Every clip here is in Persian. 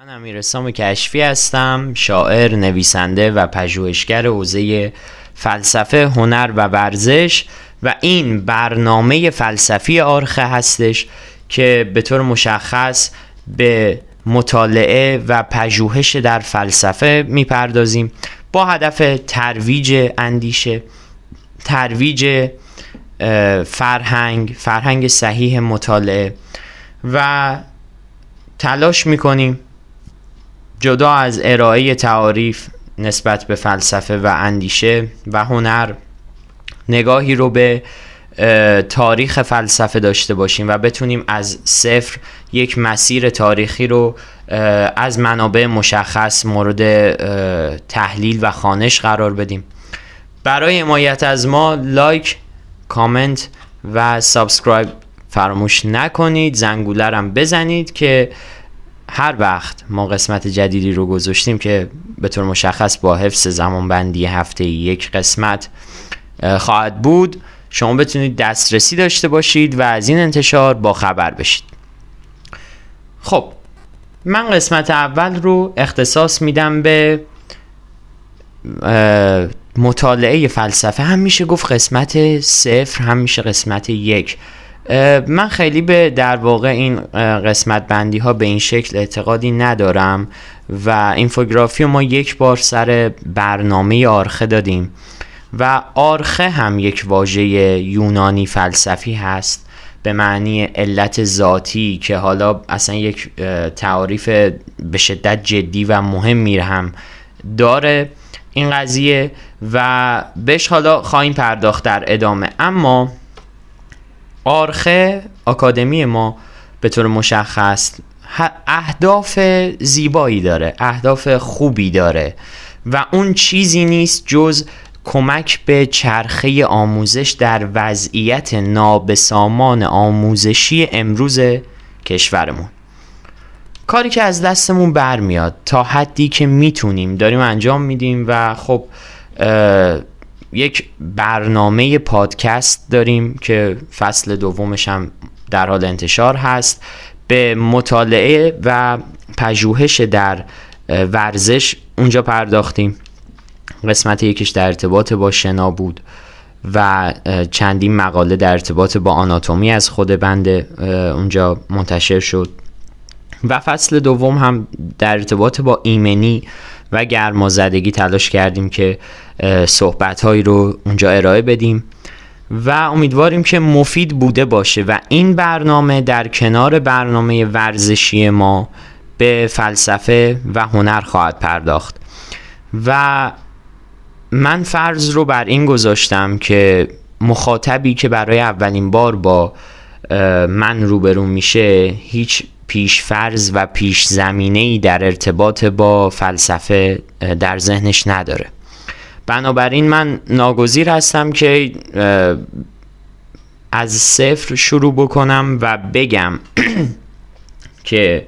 من امیرسام کشفی هستم شاعر نویسنده و پژوهشگر حوزه فلسفه هنر و ورزش و این برنامه فلسفی آرخه هستش که به طور مشخص به مطالعه و پژوهش در فلسفه می‌پردازیم. با هدف ترویج اندیشه ترویج فرهنگ فرهنگ صحیح مطالعه و تلاش می‌کنیم جدا از ارائه تعاریف نسبت به فلسفه و اندیشه و هنر نگاهی رو به تاریخ فلسفه داشته باشیم و بتونیم از صفر یک مسیر تاریخی رو از منابع مشخص مورد تحلیل و خانش قرار بدیم. برای حمایت از ما لایک کامنت و subscribe فراموش نکنید. زنگوله بزنید که هر وقت ما قسمت جدیدی رو گذاشتیم که به طور مشخص با حفظ زمان بندی هفته یک قسمت خواهد بود. شما بتونید دسترسی داشته باشید و از این انتشار با خبر بشید. خب من قسمت اول رو اختصاص میدم به مطالعه فلسفه. هم میشه گفت قسمت صفر هم میشه قسمت یک. من خیلی به در واقع این قسمت بندی ها به این شکل اعتقادی ندارم و اینفوگرافی ما یک بار سر برنامه آرخه دادیم و آرخه هم یک واژه یونانی فلسفی هست به معنی علت ذاتی که حالا اصلا یک تعاریف به شدت جدی و مهم هم داره این قضیه و بهش حالا خواهیم پرداخت در ادامه. اما آرخه آکادمی ما به طور مشخص اهداف زیبایی داره اهداف خوبی داره و اون چیزی نیست جز کمک به چرخه آموزش در وضعیت نابسامان آموزشی امروز کشورمون. کاری که از دستمون برمیاد تا حدی که می‌تونیم داریم انجام میدیم و خب یک برنامه پادکست داریم که فصل دومش هم در حال انتشار هست. به مطالعه و پژوهش در ورزش اونجا پرداختیم. قسمت یکیش در ارتباط با شنا بود و چندین مقاله در ارتباط با آناتومی از خود بنده اونجا منتشر شد. و فصل دوم هم در ارتباط با ایمنی و گرمازدگی تلاش کردیم که صحبت هایی رو اونجا ارائه بدیم و امیدواریم که مفید بوده باشه و این برنامه در کنار برنامه ورزشی ما به فلسفه و هنر خواهد پرداخت. و من فرض رو بر این گذاشتم که مخاطبی که برای اولین بار با من روبرو میشه هیچ پیش فرض و پیش زمینه ای در ارتباط با فلسفه در ذهنش نداره. بنابراین من ناگزیر هستم که از صفر شروع بکنم و بگم که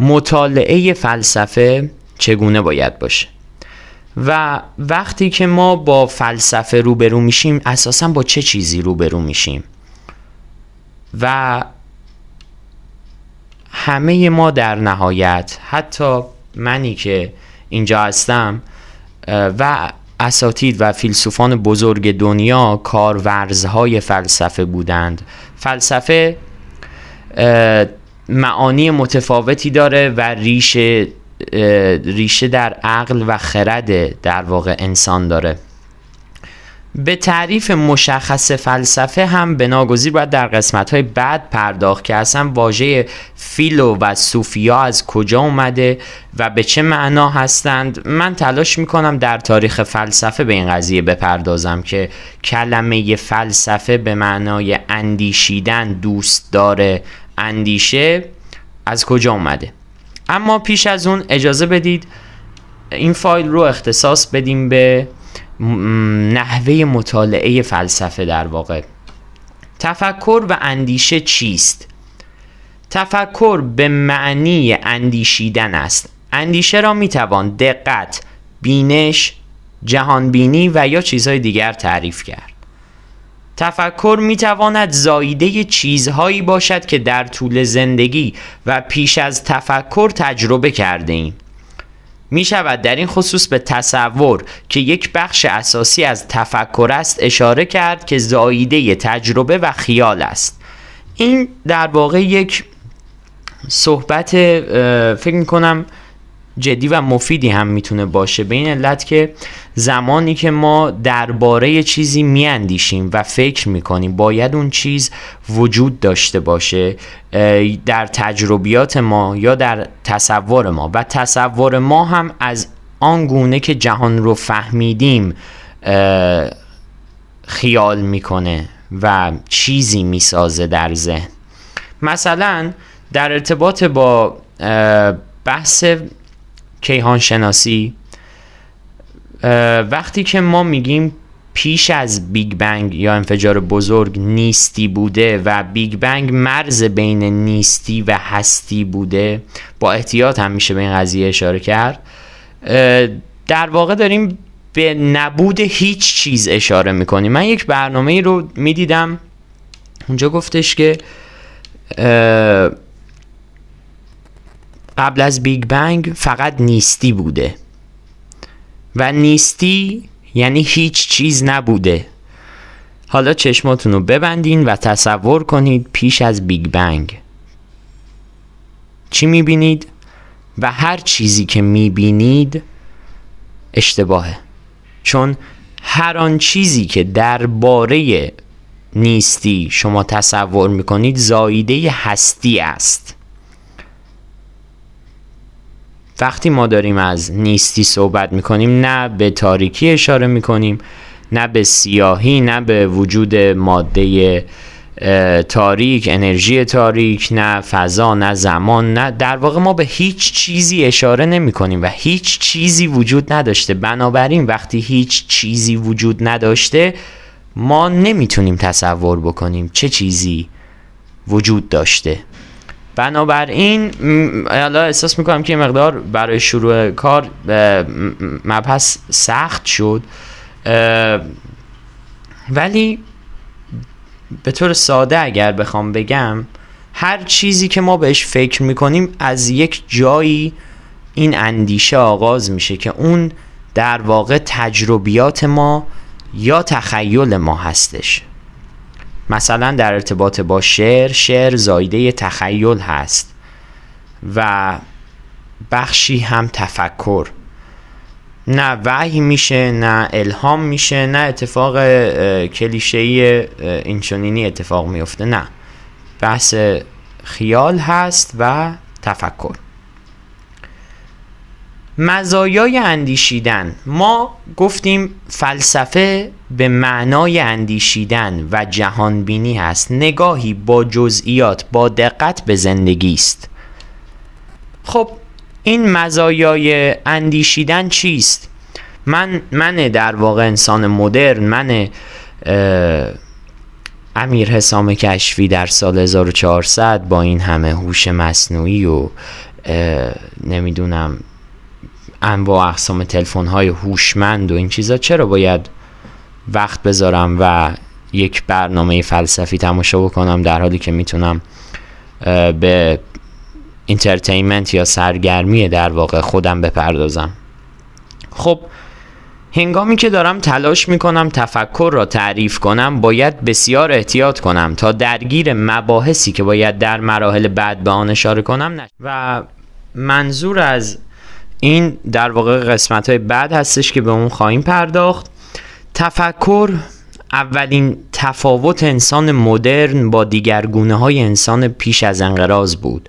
مطالعه فلسفه چگونه باید باشه. و وقتی که ما با فلسفه روبرو میشیم اساسا با چه چیزی روبرو میشیم؟ و همه ما در نهایت حتی منی که اینجا هستم و اساتید و فیلسوفان بزرگ دنیا کارورزهای فلسفه بودند. فلسفه معانی متفاوتی داره و ریشه ریشه در عقل و خرد در واقع انسان داره. به تعریف مشخص فلسفه هم به ناگزیر باید در قسمت های بعد پرداخت که اصلا واژه فیلو و صوفیا از کجا اومده و به چه معنا هستند من تلاش می‌کنم در تاریخ فلسفه به این قضیه بپردازم که کلمه فلسفه به معنای اندیشیدن دوست داره اندیشه از کجا اومده. اما پیش از اون اجازه بدید این فایل رو اختصاص بدیم به نحوه مطالعه فلسفه در واقع تفکر و اندیشه چیست؟ تفکر به معنی اندیشیدن است اندیشه را می‌توان دقت، بینش، جهانبینی و یا چیزهای دیگر تعریف کرد تفکر می تواند زایده چیزهایی باشد که در طول زندگی و پیش از تفکر تجربه کرده ایم. می شود در این خصوص به تصور که یک بخش اساسی از تفکر است اشاره کرد که زایده تجربه و خیال است. این در واقع یک صحبت فکر می کنم جدی و مفیدی هم می‌تونه باشه. به این علت که زمانی که ما درباره چیزی میاندیشیم و فکر می‌کنیم باید اون چیز وجود داشته باشه در تجربیات ما یا در تصور ما. و تصور ما هم از آن گونه که جهان رو فهمیدیم خیال می‌کنه و چیزی می‌سازه در ذهن. مثلا در ارتباط با بحث کیهان شناسی وقتی که ما میگیم پیش از Big Bang یا انفجار بزرگ نیستی بوده و Big Bang مرز بین نیستی و هستی بوده با احتیاط هم میشه به این قضیه اشاره کرد در واقع داریم به نبود هیچ چیز اشاره می‌کنیم. من یک برنامه رو می‌دیدم اونجا گفتش که قبل از Big Bang فقط نیستی بوده. و نیستی یعنی هیچ چیز نبوده. حالا چشماتون رو ببندین و تصور کنید پیش از Big Bang. چی می‌بینید؟ و هر چیزی که می‌بینید اشتباهه. چون هر آن چیزی که درباره نیستی شما تصور می‌کنید زایده هستی است. وقتی ما داریم از نیستی صحبت می‌کنیم نه به تاریکی اشاره می‌کنیم نه به سیاهی نه به وجود ماده تاریک انرژی تاریک نه فضا نه زمان نه در واقع ما به هیچ چیزی اشاره نمی کنیم و هیچ چیزی وجود نداشته. بنابراین وقتی هیچ چیزی وجود نداشته ما نمی‌تونیم تصور بکنیم چه چیزی وجود داشته. بنابراین حالا احساس می‌کنم که مقدار برای شروع کار مبحث سخت شد. ولی به طور ساده اگر بخوام بگم هر چیزی که ما بهش فکر می‌کنیم از یک جایی این اندیشه آغاز میشه که اون در واقع تجربیات ما یا تخیل ما هستش. مثلا در ارتباط با شعر شعر زایده تخیل هست و بخشی هم تفکر. نه وحی میشه نه الهام میشه نه اتفاق کلیشه‌ای اینچنینی اتفاق میفته. نه. بحث خیال هست و تفکر. مزایای اندیشیدن. ما گفتیم فلسفه به معنای اندیشیدن و جهانبینی هست. نگاهی با جزئیات با دقت به زندگی است. خب این مزایای اندیشیدن چیست؟ من من در واقع انسان مدرن من امیر حسام کشفی در سال 1400 با این همه هوش مصنوعی و نمی‌دونم انواع اقسام تلفن های هوشمند و این چیزا چرا باید وقت بذارم و یک برنامه فلسفی تماشا بکنم در حالی که می‌تونم به entertainment یا سرگرمی در واقع خودم بپردازم. خب هنگامی که دارم تلاش می‌کنم تفکر را تعریف کنم باید بسیار احتیاط کنم تا درگیر مباحثی که باید در مراحل بعد به آن اشاره کنم نشد و منظور از این در واقع قسمت های بعد هستش که به اون خواهیم پرداخت. تفکر اولین تفاوت انسان مدرن با دیگرگونه های انسان پیش از انقراض بود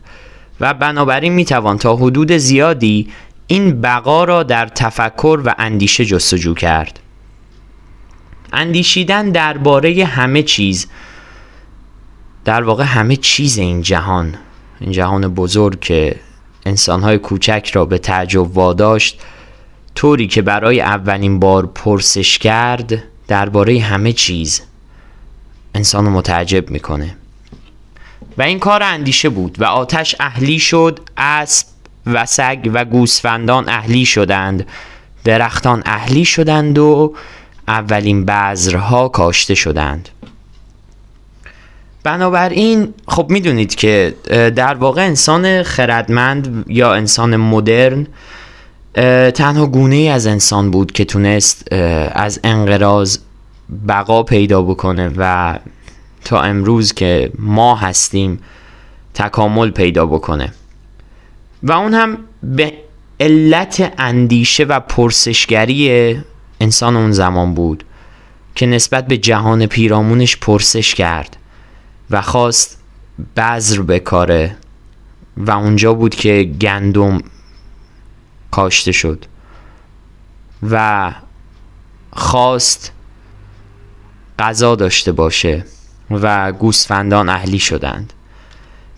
و بنابراین می‌توان تا حدود زیادی این بقا را در تفکر و اندیشه جستجو کرد. اندیشیدن درباره همه چیز در واقع همه چیز این جهان این جهان بزرگ که انسانهای کوچک را به تعجب واداشت طوری که برای اولین بار پرسش کرد درباره همه چیز انسان متعجب می‌کنه. و این کار اندیشه بود و آتش اهلی شد اسب و سگ و گوسفندان اهلی شدند درختان اهلی شدند و اولین بذرها کاشته شدند. بنابراین خب می‌دونید که در واقع انسان خردمند یا انسان مدرن تنها گونه ای از انسان بود که تونست از انقراض بقا پیدا بکنه و تا امروز که ما هستیم تکامل پیدا بکنه. و اون هم به علت اندیشه و پرسشگری انسان اون زمان بود که نسبت به جهان پیرامونش پرسش کرد و خواست بذر بکاره و اونجا بود که گندم کاشته شد و خواست غذا داشته باشه و گوسفندان اهلی شدند.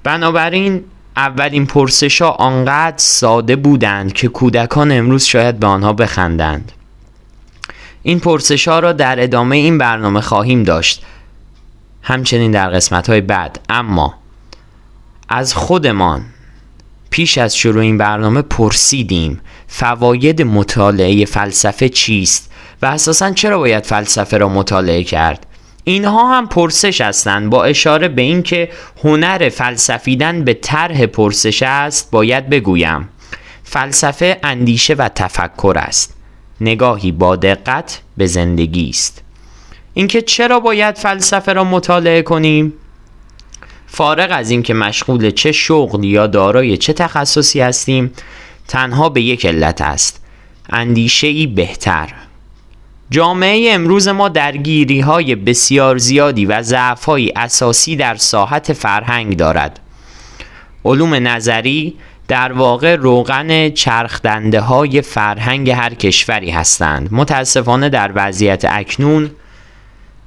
بنابراین اولین پرسش ها آنقدر ساده بودند که کودکان امروز شاید به آنها بخندند. این پرسش ها را در ادامه این برنامه خواهیم داشت. همچنین در قسمت های بعد. اما از خودمان پیش از شروع این برنامه پرسیدیم فواید مطالعه فلسفه چیست و اساسا چرا باید فلسفه را مطالعه کرد؟ اینها هم پرسش هستند با اشاره به اینکه هنر فلسفیدن به طرح پرسش است باید بگویم. فلسفه اندیشه و تفکر است. نگاهی با دقت به زندگی است. اینکه چرا باید فلسفه را مطالعه کنیم؟ فارغ از اینکه مشغول چه شغلی یا دارای چه تخصصی هستیم تنها به یک علت است اندیشه ای بهتر. جامعه امروز ما درگیری های بسیار زیادی و ضعف های اساسی در ساحت فرهنگ دارد. علوم نظری در واقع روغن چرخدنده های فرهنگ هر کشوری هستند. متاسفانه در وضعیت اکنون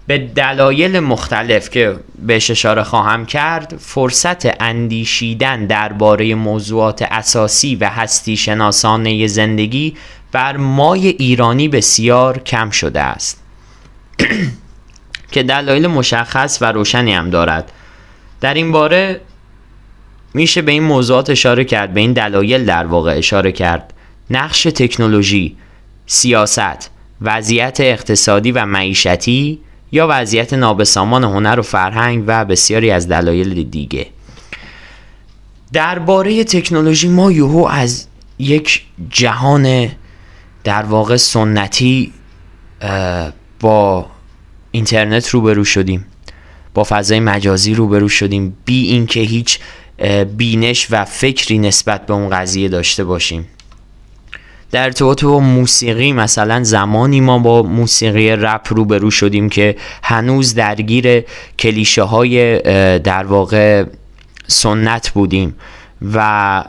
به دلایل مختلف که بهش اشاره خواهم کرد فرصت اندیشیدن درباره موضوعات اساسی و هستی شناسانه زندگی بر مای ایرانی بسیار کم شده است. که دلایل مشخص و روشنی هم دارد. در این باره میشه به این موضوعات اشاره کرد به این دلایل در واقع اشاره کرد. نقش تکنولوژی سیاست وضعیت اقتصادی و معیشتی یا وضعیت نابسامان هنر و فرهنگ و بسیاری از دلایل دیگه. درباره تکنولوژی ما یهو از یک جهان در واقع سنتی با اینترنت روبرو شدیم. با فضای مجازی روبرو شدیم. بی اینکه هیچ بینش و فکری نسبت به اون قضیه داشته باشیم. در ارتباط با موسیقی مثلا زمانی ما با موسیقی رپ روبرو شدیم که هنوز درگیر کلیشه های در واقع سنت بودیم و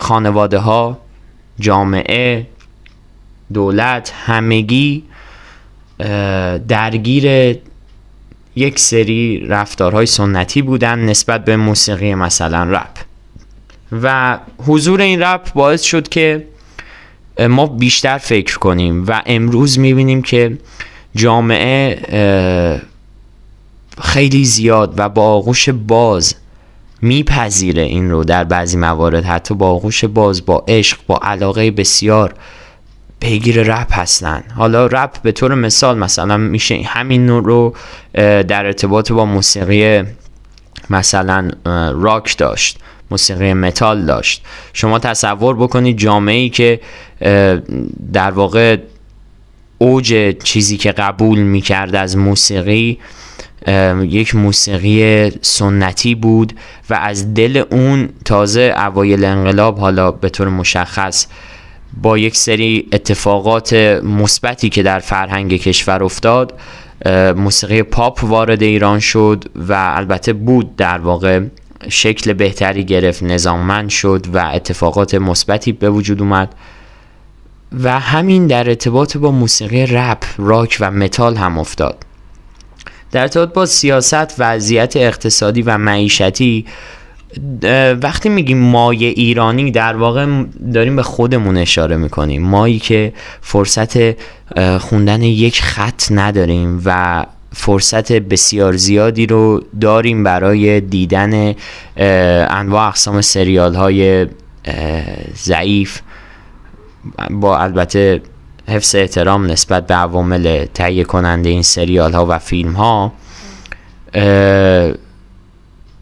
خانواده ها جامعه دولت همگی درگیر یک سری رفتارهای سنتی بودن نسبت به موسیقی مثلا رپ. و حضور این رپ باعث شد که ما بیشتر فکر کنیم و امروز می‌بینیم که جامعه خیلی زیاد و با آغوش باز میپذیره این رو در بعضی موارد. حتی با آغوش باز با عشق با علاقه بسیار پیگیر رپ هستن. حالا رپ به طور مثال مثلا میشه همین نوع رو در ارتباط با موسیقی مثلا راک داشت. موسیقی متال داشت. شما تصور بکنید جامعه ای که در واقع اوج چیزی که قبول می‌کرد از موسیقی یک موسیقی سنتی بود و از دل اون تازه اوایل انقلاب حالا به طور مشخص با یک سری اتفاقات مثبتی که در فرهنگ کشور افتاد موسیقی پاپ وارد ایران شد و البته بود در واقع شکل بهتری گرفت نظاممند شد و اتفاقات مثبتی به وجود اومد و همین در ارتباط با موسیقی رپ، راک و متال هم افتاد. در ارتباط با سیاست وضعیت اقتصادی و معیشتی وقتی میگیم مای ایرانی در واقع داریم به خودمون اشاره می‌کنیم. مایی که فرصت خوندن یک خط نداریم و فرصت بسیار زیادی رو داریم برای دیدن انواع اقسام سریال های ضعیف. با البته حفظ احترام نسبت به عوامل تهیه کننده این سریال ها و فیلم ها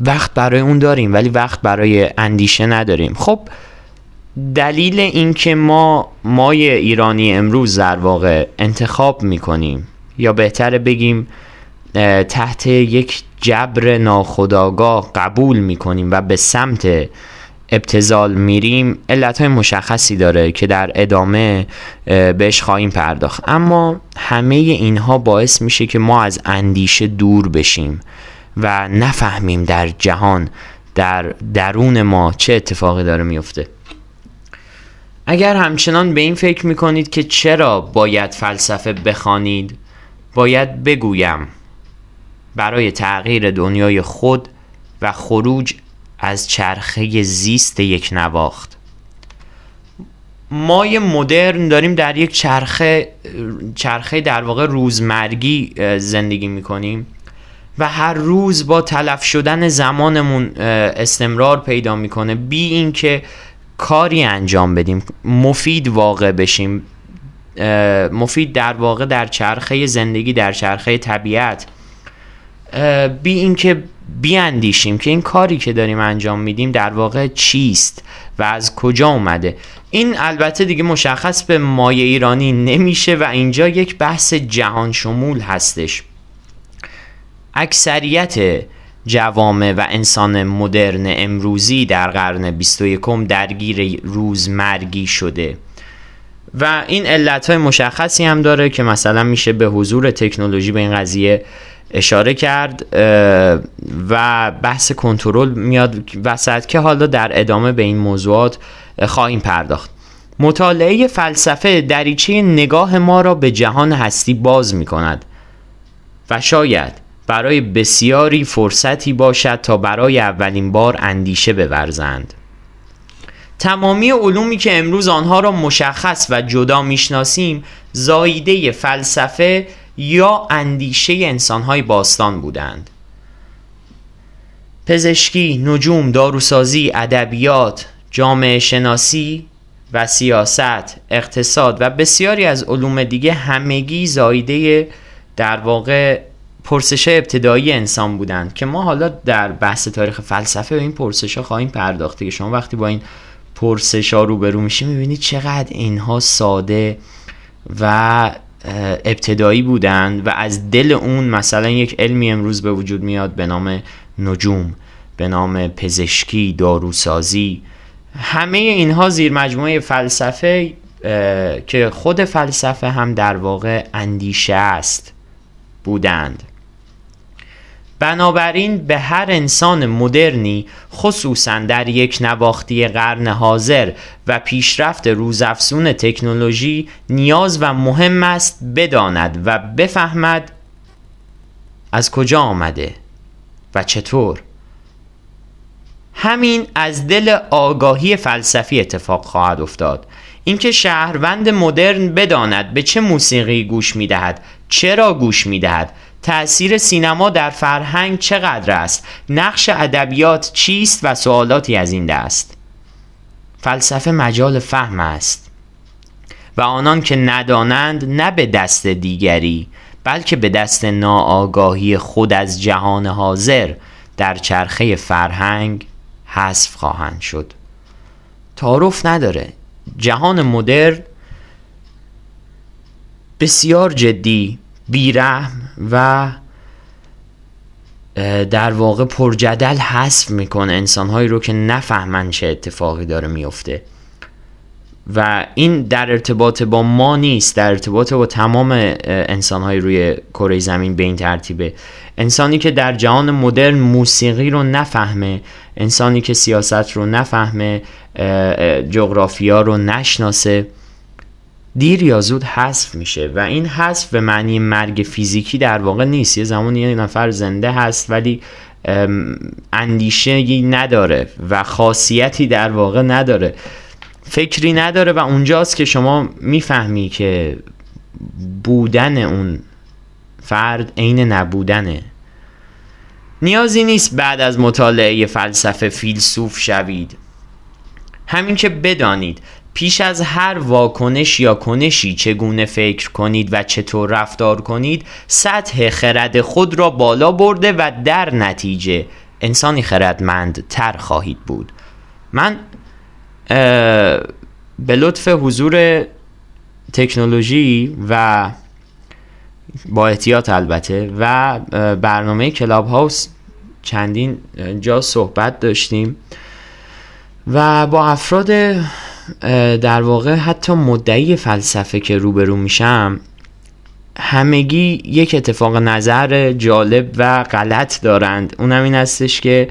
وقت برای اون داریم ولی وقت برای اندیشه نداریم. خب دلیل اینکه ما مای ایرانی امروز در واقع انتخاب می‌کنیم یا بهتره بگیم تحت یک جبر ناخداگاه قبول می‌کنیم و به سمت ابتزال میریم علت های مشخصی داره که در ادامه بهش خواهیم پرداخت. اما همه اینها باعث میشه که ما از اندیشه دور بشیم و نفهمیم در جهان در درون ما چه اتفاقی داره میفته اگر همچنان به این فکر می‌کنید که چرا باید فلسفه بخوانید باید بگویم برای تغییر دنیای خود و خروج از چرخه زیست یک نواخت. ما مدرن داریم در یک چرخه چرخه در واقع روزمرگی زندگی می‌کنیم و هر روز با تلف شدن زمانمون استمرار پیدا می‌کنه. بی اینکه کاری انجام بدیم مفید واقع بشیم. مفید در واقع در چرخه زندگی در چرخه طبیعت. بی اینکه بیاندیشیم که این کاری که داریم انجام میدیم در واقع چیست و از کجا اومده. این البته دیگه مشخص به مایه ایرانی نمیشه و اینجا یک بحث جهان شمول هستش. اکثریت جوامع و انسان مدرن امروزی در قرن 21 درگیر روزمرگی شده. و این علت های مشخصی هم داره که مثلا میشه به حضور تکنولوژی به این قضیه اشاره کرد و بحث کنترل میاد وسط که حالا در ادامه به این موضوعات خواهیم پرداخت. مطالعه فلسفه دریچه نگاه ما را به جهان هستی باز می کند و شاید برای بسیاری فرصتی باشد تا برای اولین بار اندیشه بورزند. تمامی علومی که امروز آنها را مشخص و جدا می‌شناسیم زاییده فلسفه یا اندیشه انسانهای باستان بودند. پزشکی، نجوم، داروسازی، ادبیات، جامعه شناسی و سیاست، اقتصاد و بسیاری از علوم دیگه همگی زایده در واقع پرسش ابتدایی انسان بودند که ما حالا در بحث تاریخ فلسفه به این پرسش ها خواهیم پرداخته که شما وقتی با این پرسش ها روبرو میشی می‌بینید چقدر اینها ساده و ابتدایی بودند و از دل اون مثلا یک علمی امروز به وجود میاد به نام نجوم به نام پزشکی داروسازی. همه اینها زیر مجموعه فلسفه که خود فلسفه هم در واقع اندیشه است بودند. بنابراین به هر انسان مدرنی خصوصا در یک نواختی قرن حاضر و پیشرفت روزافزون تکنولوژی نیاز و مهم است بداند و بفهمد از کجا آمده و چطور. همین از دل آگاهی فلسفی اتفاق خواهد افتاد. اینکه شهروند مدرن بداند به چه موسیقی گوش می‌دهد چرا گوش می‌دهد تأثیر سینما در فرهنگ چقدر است؟ نقش ادبیات چیست و سوالاتی از این دست؟ فلسفه مجال فهم است. و آنان که ندانند نه به دست دیگری بلکه به دست ناآگاهی خود از جهان حاضر در چرخه فرهنگ حذف خواهند شد. تعارف نداره. جهان مدرن بسیار جدی بیرحم و در واقع پرجدل حذف می‌کنه. انسانهایی رو که نفهمن چه اتفاقی داره میفته و این در ارتباط با ما نیست در ارتباط با تمام انسانهایی روی کره زمین به این ترتیبه. انسانی که در جهان مدرن موسیقی رو نفهمه انسانی که سیاست رو نفهمه جغرافیا رو نشناسه. دیر یا زود حذف میشه و این حذف به معنی مرگ فیزیکی در واقع نیست. یه زمانی یه نفر زنده هست ولی اندیشه نداره و خاصیتی در واقع نداره. فکری نداره و اونجاست که شما می‌فهمی که بودن اون فرد عین نبودنه. نیازی نیست بعد از مطالعه فلسفه فیلسوف شوید. همین که بدانید پیش از هر واکنش یا کنشی چگونه فکر کنید و چطور رفتار کنید سطح خرد خود را بالا برده و در نتیجه انسانی خردمند تر خواهید بود. من به لطف حضور تکنولوژی و با احتیاط البته و برنامه کلاب هاوس چندین جا صحبت داشتیم و با افراد در واقع حتی مدعی فلسفه که روبرو میشم همگی یک اتفاق نظر جالب و غلط دارند. اونم این هستش که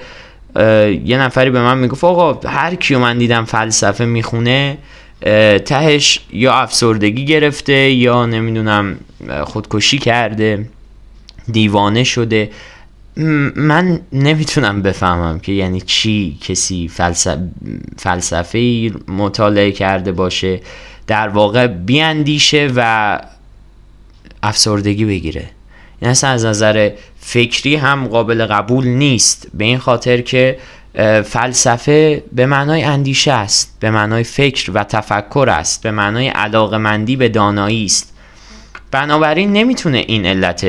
یه نفری به من می‌گفت آقا هر کیو من دیدم فلسفه می‌خونه تهش یا افسردگی گرفته یا نمی‌دونم خودکشی کرده دیوانه شده. من نمی‌تونم بفهمم که یعنی چی کسی فلسفه, فلسفه مطالعه کرده باشه در واقع بیاندیشه و افسردگی بگیره. این اصلا از نظر فکری هم قابل قبول نیست. به این خاطر که فلسفه به معنای اندیشه است به معنای فکر و تفکر است به معنای علاقمندی به دانایی است. بنابراین نمی‌تونه این علت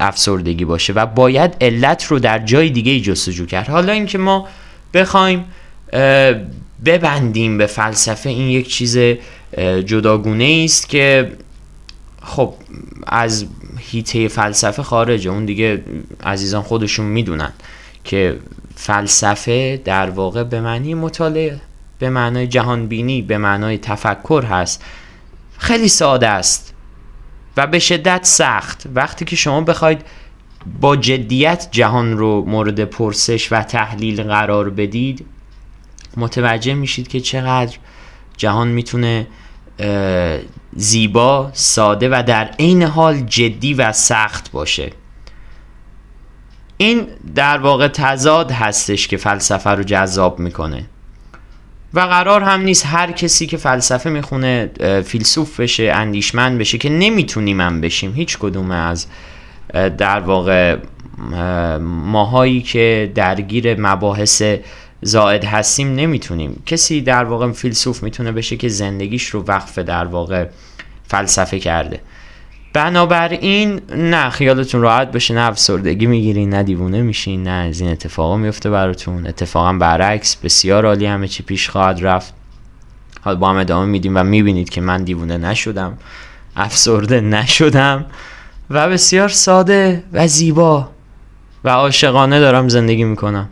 افسردگی باشه و باید علت رو در جای دیگه جستجو کرد. حالا اینکه ما بخوایم ببندیم به فلسفه این یک چیز جداگونه است که خب از هیته فلسفه خارجه. اون دیگه عزیزان خودشون می‌دونن که فلسفه در واقع به معنی مطالعه به معنای جهانبینی به معنای تفکر هست. خیلی ساده است. و به شدت سخت. وقتی که شما بخواید با جدیت جهان رو مورد پرسش و تحلیل قرار بدید متوجه میشید که چقدر جهان می‌تونه زیبا ساده و در عین حال جدی و سخت باشه. این در واقع تضاد هستش که فلسفه رو جذاب می‌کنه. و قرار هم نیست هر کسی که فلسفه می‌خونه فیلسوف بشه اندیشمند بشه که نمی‌تونیم من بشیم. هیچ کدوم از در واقع ماهایی که درگیر مباحث زائد هستیم نمی‌تونیم. کسی در واقع فیلسوف می‌تونه بشه که زندگیش رو وقف در واقع فلسفه کرده. بنابراین نه خیالتون راحت بشه نه افسردگی می‌گیرین نه دیوونه میشین نه از این اتفاقا میفته براتون. اتفاقا برعکس بسیار عالی همه چی پیش خواهد رفت. حالا با هم ادامه میدیم و می‌بینید که من دیوونه نشدم افسرده نشدم و بسیار ساده و زیبا و عاشقانه دارم زندگی می‌کنم.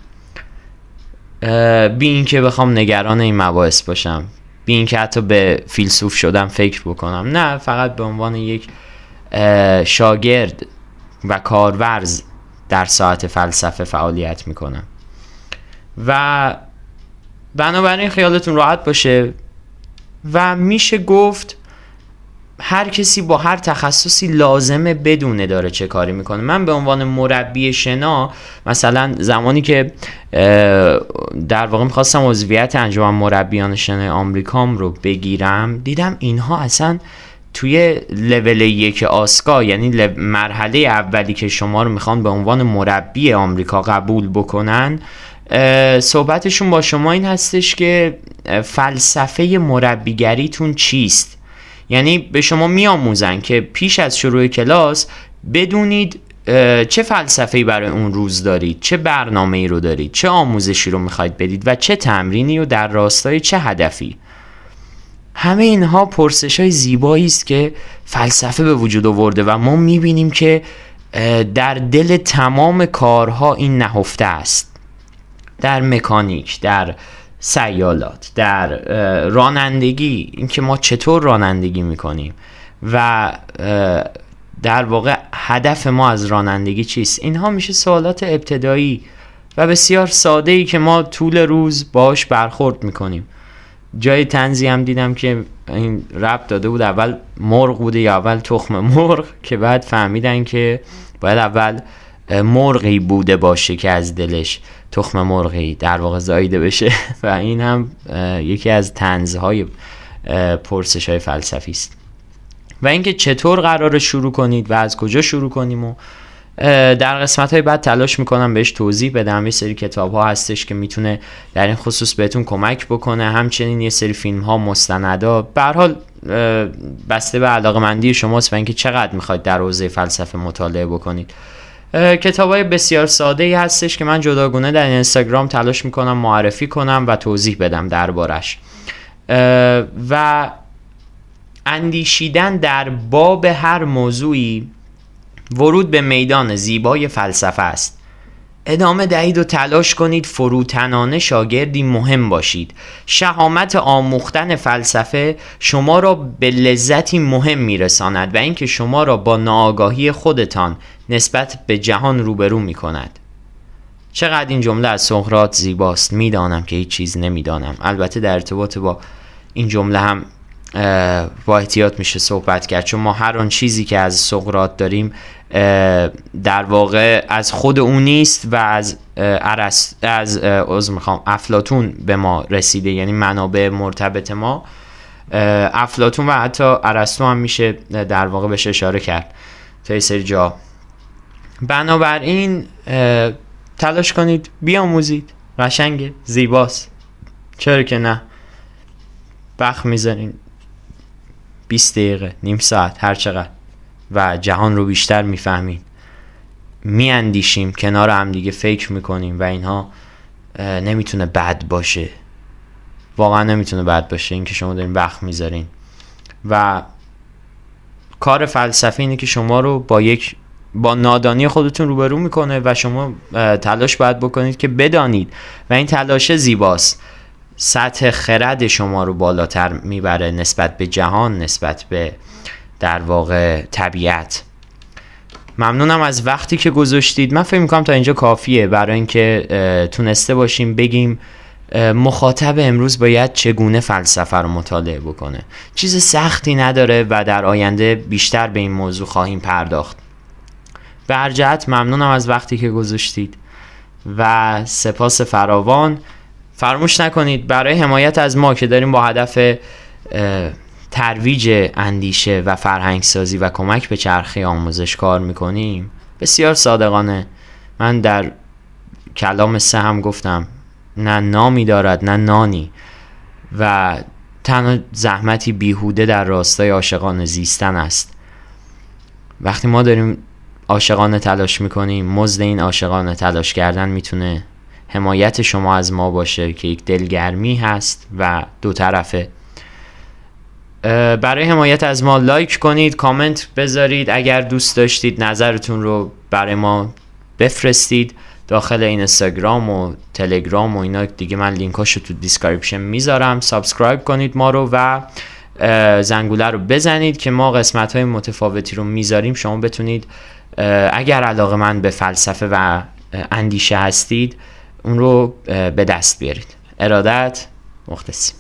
بی اینکه بخوام نگران این مباحث باشم بی اینکه حتی به فیلسوف شدم فکر بکنم. نه فقط به عنوان یک شاگرد و کارورز در ساعت فلسفه فعالیت می‌کنم و بنابراین خیالتون راحت باشه و میشه گفت هر کسی با هر تخصصی لازمه بدونه داره چه کاری می‌کنه. من به عنوان مربی شنا مثلا زمانی که در واقع می‌خواستم عضویت انجام مربیان شنا آمریکام رو بگیرم دیدم اینها اصلا توی لول یک آسکا یعنی مرحله اولی که شما رو می‌خوان به عنوان مربی آمریکا قبول بکنن صحبتشون با شما این هستش که فلسفه مربیگریتون چیست؟ یعنی به شما میآموزن که پیش از شروع کلاس بدونید چه فلسفه‌ای برای اون روز دارید چه برنامه ای رو دارید چه آموزشی رو می‌خواید بدید و چه تمرینی و در راستای چه هدفی؟ همه اینها پرسش های زیبایی است که فلسفه به وجود آورده و ما می‌بینیم که در دل تمام کارها این نهفته است. در مکانیک در سیالات در رانندگی اینکه ما چطور رانندگی می‌کنیم و در واقع هدف ما از رانندگی چیست. اینها میشه سوالات ابتدایی و بسیار ساده ای که ما طول روز باش برخورد می‌کنیم. جای تنزی هم دیدم که این رب داده بود. اول مرغ بوده یا اول تخم مرغ که بعد فهمیدن که باید اول مرغی بوده باشه که از دلش تخم مرغی در واقع زایده بشه. و این هم یکی از تنزهای پرسش های فلسفی است. و اینکه چطور قرار شروع کنید و از کجا شروع کنیم و در قسمت های بعد تلاش می‌کنم بهش توضیح بدم. یه سری کتاب ها هستش که می‌تونه در این خصوص بهتون کمک بکنه. همچنین یه سری فیلم ها مستندا. به حال بسته به علاقه مندی شماست و اینکه چقدر می‌خواید در حوزه فلسفه مطالعه بکنید. کتاب های بسیار ساده ای هستش که من جداگونه در اینستاگرام تلاش می‌کنم معرفی کنم و توضیح بدم دربارش. و اندیشیدن در باب هر موضوعی ورود به میدان زیبای فلسفه است. ادامه دهید و تلاش کنید فروتنانه شاگردی مهم باشید. شهامت آموختن فلسفه شما را به لذتی مهم میرساند و اینکه شما را با ناآگاهی خودتان نسبت به جهان روبرو می کند چقدر این جمله از سقراط زیباست؟ می‌دانم که هیچ چیز نمی‌دانم. البته در ارتباط با این جمله هم با احتیاط میشه صحبت کرد. چون ما هر آن چیزی که از سقراط داریم در واقع از خود او نیست و از ارست از از می‌خوام افلاتون به ما رسیده یعنی منابع مرتبط ما. افلاتون و حتی ارسطو هم میشه در واقع بهش اشاره کرد. تا سری جا. بنابراین تلاش کنید بیاموزید. قشنگه زیباست. چرا که نه؟ بخ می‌زنین 20 دقیقه نیم ساعت هر چقدر. و جهان رو بیشتر می‌فهمیم. میاندیشیم کنار هم دیگه فکر می‌کنیم و اینها نمی‌تونه بد باشه. واقعا نمی‌تونه بد باشه اینکه شما دارین وقت می‌ذارین. و کار فلسفه اینه که شما رو با یک با نادانی خودتون روبرو می‌کنه و شما تلاش باید بکنید که بدانید. و این تلاش زیباست. سطح خرد شما رو بالاتر می‌بره نسبت به جهان نسبت به در واقع طبیعت. ممنونم از وقتی که گذاشتید. من فکر می‌کنم تا اینجا کافیه. برای اینکه تونسته باشیم بگیم مخاطب امروز باید چگونه فلسفه رو مطالعه بکنه. چیز سختی نداره و در آینده بیشتر به این موضوع خواهیم پرداخت. به جهت ممنونم از وقتی که گذاشتید. و سپاس فراوان. فراموش نکنید برای حمایت از ما که داریم با هدف ترویج اندیشه و فرهنگ سازی و کمک به چرخه آموزش کار می‌کنیم؟ بسیار صادقانه. من در کلام سه هم گفتم نه نامی دارد نه نانی. و تنها زحمتی بیهوده در راستای عاشقان زیستن است. وقتی ما داریم عاشقانه تلاش می‌کنیم مزد این عاشقانه تلاش کردن می‌تونه حمایت شما از ما باشه که یک دلگرمی هست و دو طرفه. برای حمایت از ما لایک کنید کامنت بذارید. اگر دوست داشتید نظرتون رو برای ما بفرستید داخل این اینستاگرام و تلگرام و اینا. دیگه من لینکاشو تو description می‌ذارم. subscribe کنید ما رو و زنگوله رو بزنید که ما قسمت های متفاوتی رو می‌ذاریم. شما بتونید اگر علاقه مند به فلسفه و اندیشه هستید اون رو به دست بیارید. ارادت مخلصیم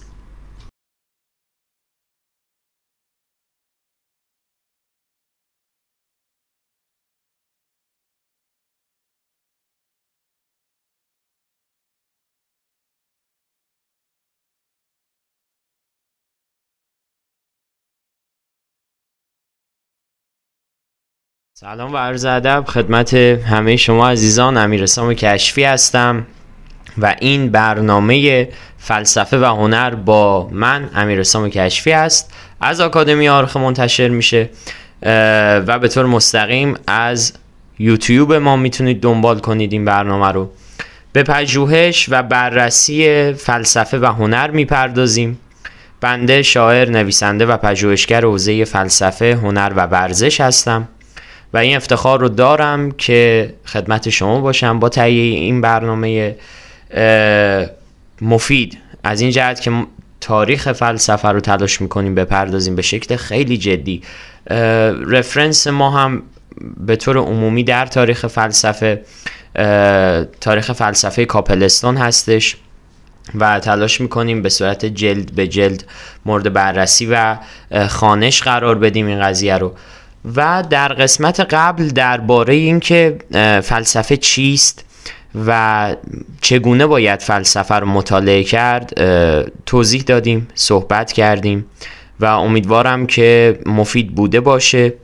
سلام و عرض ادب خدمت همه شما عزیزان امیرسام کشفی هستم و این برنامه فلسفه و هنر با من امیرسام کشفی است از آکادمی آرخ منتشر میشه و به طور مستقیم از یوتیوب ما می‌تونید دنبال کنید این برنامه رو. به پژوهش و بررسی فلسفه و هنر می‌پردازیم. بنده شاعر نویسنده و پژوهشگر حوزه فلسفه هنر و ورزش هستم. و این افتخار رو دارم که خدمت شما باشم با تهیه این برنامه مفید. از این جهت که تاریخ فلسفه رو تلاش می‌کنیم بپردازیم به شکل خیلی جدی. رفرنس ما هم به طور عمومی در تاریخ فلسفه تاریخ فلسفه کاپلستان هستش و تلاش می‌کنیم به صورت جلد به جلد مورد بررسی و خانش قرار بدیم این قضیه رو. و در قسمت قبل درباره اینکه فلسفه چیست و چگونه باید فلسفه رو مطالعه کرد توضیح دادیم صحبت کردیم و امیدوارم که مفید بوده باشه.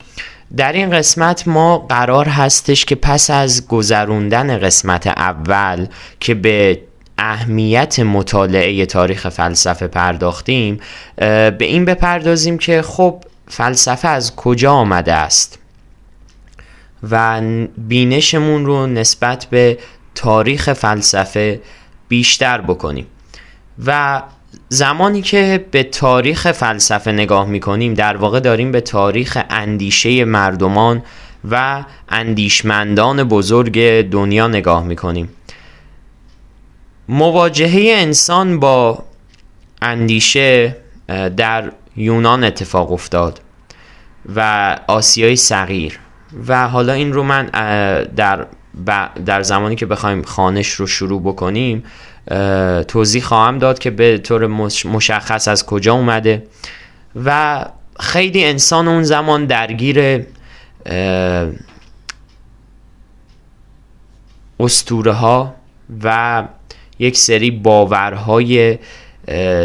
در این قسمت ما قرار هستش که پس از گذروندن قسمت اول که به اهمیت مطالعه تاریخ فلسفه پرداختیم به این بپردازیم که خب فلسفه از کجا آمده است؟ و بینشمون رو نسبت به تاریخ فلسفه بیشتر بکنیم. و زمانی که به تاریخ فلسفه نگاه می‌کنیم در واقع داریم به تاریخ اندیشه مردمان و اندیشمندان بزرگ دنیا نگاه می‌کنیم. مواجهه انسان با اندیشه در یونان اتفاق افتاد. و آسیای صغیر. و حالا این رو من در در زمانی که بخوایم خانش رو شروع بکنیم توضیح خواهم داد که به طور مشخص از کجا اومده. و خیلی انسان اون زمان درگیر استوره ها و یک سری باورهای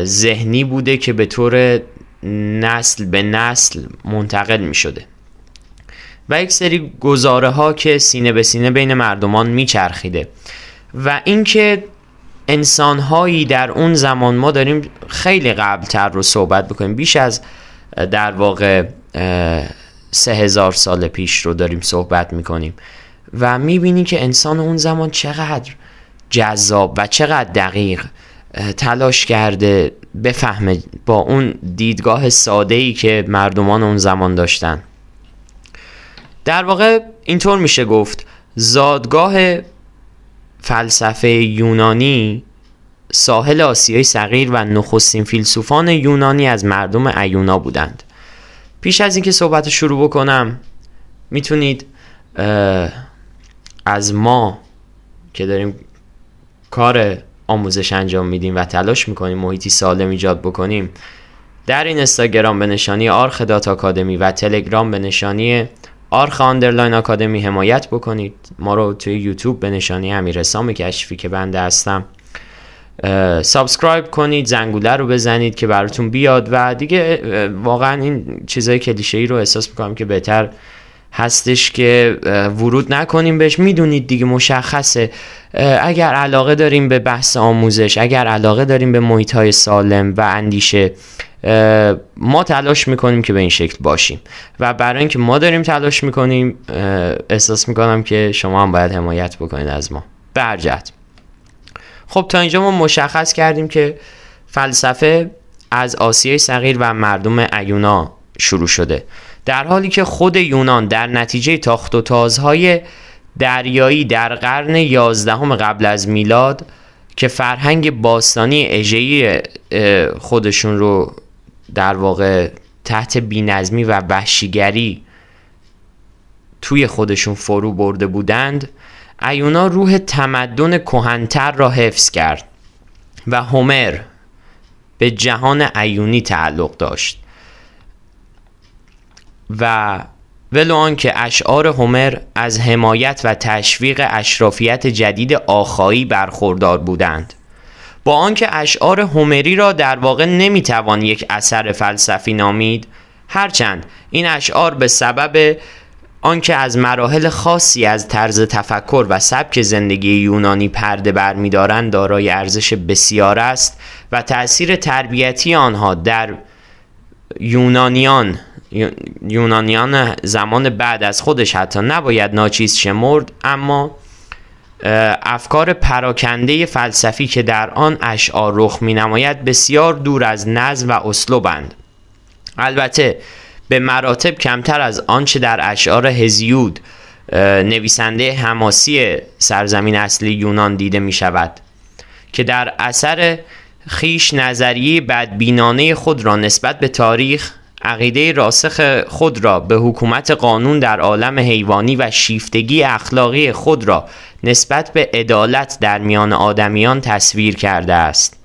ذهنی بوده که به طور نسل به نسل منتقل می شده و یک سری گزاره ها که سینه به سینه بین مردمان میچرخیده. و اینکه انسان هایی در اون زمان ما داریم خیلی قبل تر رو صحبت بکنیم. بیش از در واقع سه هزار سال پیش رو داریم صحبت می‌کنیم. و می‌بینی که انسان اون زمان چقدر جذاب و چقدر دقیق تلاش کرده بفهمه با اون دیدگاه ساده ای که مردمان اون زمان داشتن. در واقع اینطور میشه گفت زادگاه فلسفه یونانی ساحل آسیای صغیر و نخستین فیلسوفان یونانی از مردم ایونا بودند. پیش از اینکه صحبت شروع بکنم می‌تونید از ما که داریم کار آموزش انجام میدیم و تلاش می‌کنیم محیطی سالم ایجاد بکنیم. در این اینستاگرام به نشانی آرخه dot آکادمی و تلگرام به نشانی آرخه underline آکادمی حمایت بکنید. ما رو توی یوتیوب به نشانی امیر حسام کشفی که بنده هستم subscribe کنید زنگوله رو بزنید که براتون بیاد. و دیگه واقعا این چیزای کلیشه ای رو احساس می‌کنم که بهتر هستش که ورود نکنیم بهش. می‌دونید دیگه مشخصه. اگر علاقه داریم به بحث آموزش اگر علاقه داریم به محیط های سالم و اندیشه ما تلاش می‌کنیم که به این شکل باشیم. و برای اینکه ما داریم تلاش می‌کنیم احساس می‌کنم که شما هم باید حمایت بکنید از ما. برجت خب تا اینجا ما مشخص کردیم که فلسفه از آسیای صغیر و مردم ایونا شروع شده. در حالی که خود یونان در نتیجه تاخت و تازهای دریایی در قرن یازدهم قبل از میلاد که فرهنگ باستانی اژه‌ای خودشون رو در واقع تحت بینظمی و وحشیگری توی خودشون فرو برده بودند ایونا روح تمدن کهنتر را حفظ کرد و هومر به جهان ایونی تعلق داشت. و ولو آنکه اشعار هومر از حمایت و تشویق اشرافیت جدید آخایی برخوردار بودند. با آنکه اشعار هومری را در واقع نمی‌توان یک اثر فلسفی نامید هرچند این اشعار به سبب آنکه از مراحل خاصی از طرز تفکر و سبک زندگی یونانی پرده برمیدارند دارای ارزش بسیار است و تأثیر تربیتی آنها در یونانیان یونانیان زمان بعد از خودش حتی نباید ناچیز شمرد اما افکار پراکنده فلسفی که در آن اشعار رخ می نماید بسیار دور از نظم و اسلوبند البته به مراتب کمتر از آنچه در اشعار هزیود نویسنده حماسی سرزمین اصلی یونان دیده می شود که در اثر خیش نظریه بدبینانه خود را نسبت به تاریخ عقیده راسخ خود را به حکومت قانون در عالم حیوانی و شیفتگی اخلاقی خود را نسبت به عدالت در میان آدمیان تصویر کرده است.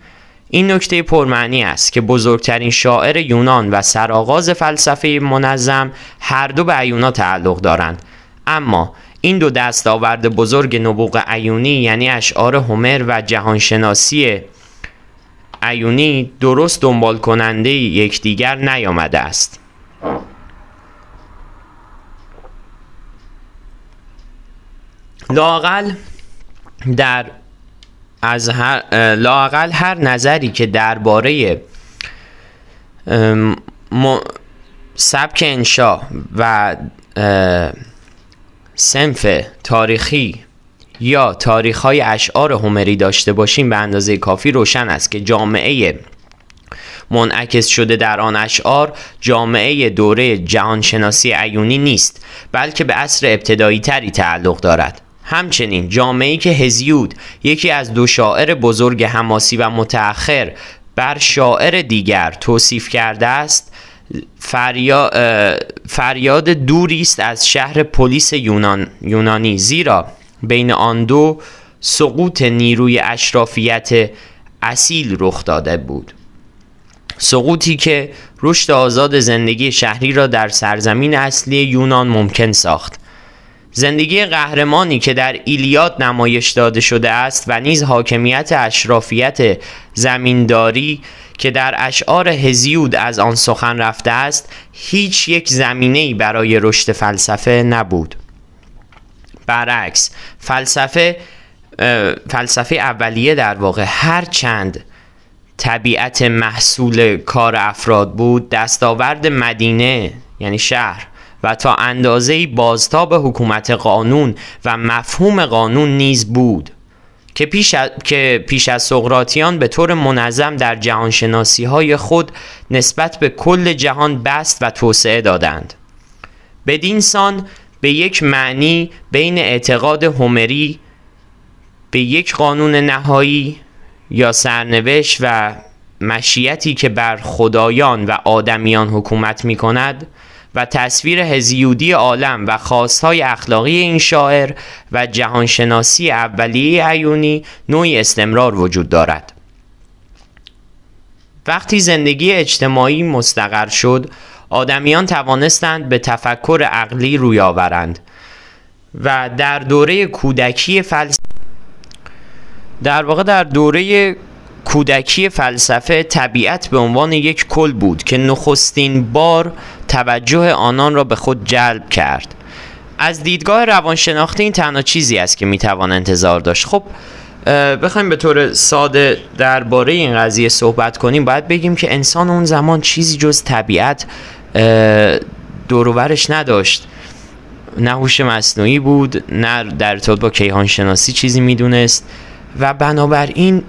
این نکته پرمعنی است که بزرگترین شاعر یونان و سرآغاز فلسفه منظم هر دو به ایونا تعلق دارند. اما این دو دستاورد بزرگ نبوغ ایونی یعنی اشعار هومر و جهانشناسی ایونی درست دنبال کننده یکدیگر نیامده است. لاقل در از هر لاقل هر نظری که درباره سبک انشا و سنف تاریخی یا تاریخ های اشعار هومری داشته باشیم به اندازه کافی روشن است که جامعه منعکس شده در آن اشعار جامعه دوره جهانشناسی عیونی نیست بلکه به عصر ابتدایی تری تعلق دارد. همچنین جامعه که هزیود یکی از دو شاعر بزرگ حماسی و متأخر بر شاعر دیگر توصیف کرده است فریاد دوری است از شهر پلیس یونان یونانی. زیرا بین آن دو سقوط نیروی اشرافیت اصیل رخ داده بود. سقوطی که رشد آزاد زندگی شهری را در سرزمین اصلی یونان ممکن ساخت. زندگی قهرمانی که در ایلیاد نمایش داده شده است و نیز حاکمیت اشرافیت زمینداری که در اشعار هزیود از آن سخن رفته است هیچ یک زمینه برای رشد فلسفه نبود. برعکس فلسفه فلسفه اولیه در واقع هر چند طبیعت محصول کار افراد بود دستاورد مدینه یعنی شهر و تا اندازه بازتاب حکومت قانون و مفهوم قانون نیز بود که پیش از, که پیش از سقراطیان به طور منظم در جهانشناسی های خود نسبت به کل جهان بست و توسعه دادند. بدین سان به یک معنی بین اعتقاد هومری به یک قانون نهایی یا سرنوشت و مشیتی که بر خدایان و آدمیان حکومت می کند و تصویر هزیودی عالم و خواستهای اخلاقی این شاعر و جهانشناسی اولیه عیونی نوعی استمرار وجود دارد. وقتی زندگی اجتماعی مستقر شد آدمیان توانستند به تفکر عقلی روی آورند و در دوره کودکی فلسفه در واقع در دوره کودکی فلسفه طبیعت به عنوان یک کل بود که نخستین بار توجه آنان را به خود جلب کرد. از دیدگاه روانشناختی این تنها چیزی است که می‌توان انتظار داشت. خب بخوایم به طور ساده درباره این قضیه صحبت کنیم. باید بگیم که انسان اون زمان چیزی جز طبیعت دوروبرش نداشت. نه هوش مصنوعی بود نه در ارتباط با کیهان شناسی چیزی می‌دونست و بنابراین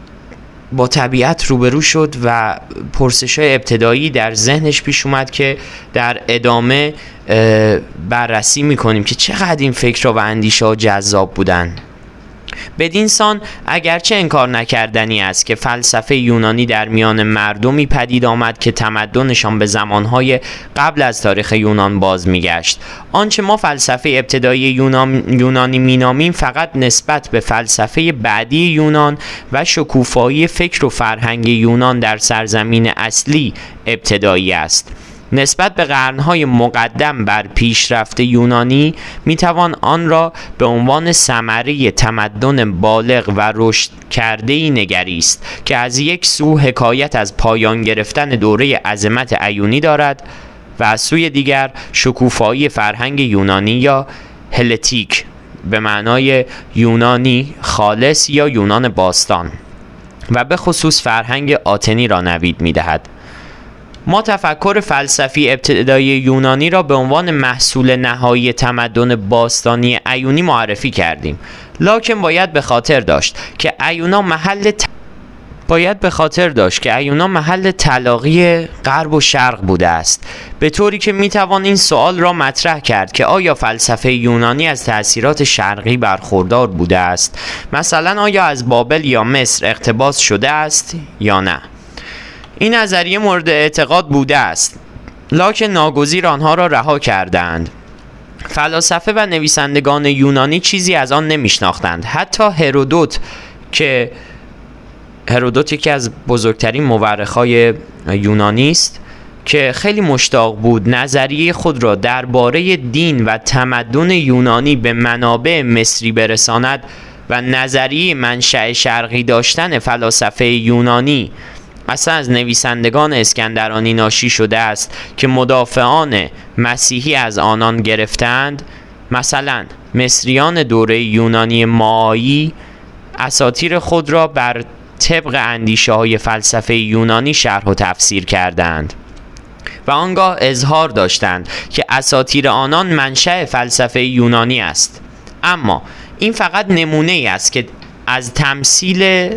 با طبیعت روبرو شد و پرسش های ابتدایی در ذهنش پیش اومد که در ادامه بررسی می‌کنیم که چقدر این فکر و اندیشه ها جذاب بودن. بدینسان اگرچه انکار نکردنی است که فلسفه یونانی در میان مردمی پدید آمد که تمدنشان به زمانهای قبل از تاریخ یونان باز میگشت. آنچه ما فلسفه ابتدایی یونان، یونانی مینامیم فقط نسبت به فلسفه بعدی یونان و شکوفایی فکر و فرهنگ یونان در سرزمین اصلی ابتدایی است. نسبت به قرنهای مقدم بر پیشرفت یونانی می‌توان آن را به عنوان ثمره تمدن بالغ و رشد کرده ای نگریست که از یک سو حکایت از پایان گرفتن دوره عظمت عیونی دارد و از سوی دیگر شکوفایی فرهنگ یونانی یا هلتیک به معنای یونانی خالص یا یونان باستان و به خصوص فرهنگ آتنی را نوید می‌دهد. ما تفکر فلسفی ابتدایی یونانی را به عنوان محصول نهایی تمدن باستانی ایونی معرفی کردیم. لکن باید به خاطر داشت که ایونا محل باید به خاطر داشت که ایونا محل تلاقی غرب و شرق بوده است. به طوری که می‌توان این سوال را مطرح کرد که آیا فلسفه یونانی از تأثیرات شرقی برخوردار بوده است؟ مثلا آیا از بابل یا مصر اقتباس شده است یا نه؟ این نظریه مورد اعتقاد بوده است. لاکن ناگزیر آنها را رها کردند. فلاسفه و نویسندگان یونانی چیزی از آن نمیشناختند. حتی هرودوت که هرودوت یکی از بزرگترین مورخای یونانی است که خیلی مشتاق بود نظریه خود را درباره دین و تمدن یونانی به منابع مصری برساند و نظریه منشأ شرقی داشتن فلاسفه یونانی اصلا از نویسندگان اسکندرانی ناشی شده است که مدافعان مسیحی از آنان گرفتند. مثلا مصریان دوره یونانی مایی اساتیر خود را بر طبق اندیشه های فلسفه یونانی شرح و تفسیر کردند و آنگاه اظهار داشتند که اساتیر آنان منشأ فلسفه یونانی است. اما این فقط نمونه ای است که از تمثیل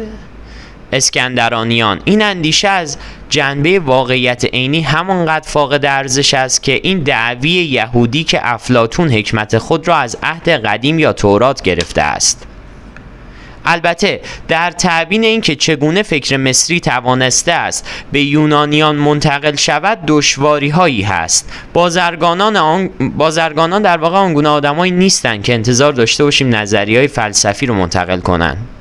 اسکندرانیان. این اندیشه از جنبه واقعیت عینی همانقدر فاقد ارزش است که این دعوی یهودی که افلاتون حکمت خود را از عهد قدیم یا تورات گرفته است. البته در تعبین اینکه چگونه فکر مصری توانسته است به یونانیان منتقل شود دشواری هایی هست. بازرگانان, آن... بازرگانان در واقع آنگونه آدمایی نیستند که انتظار داشته باشیم نظریه های فلسفی رو منتقل کنند.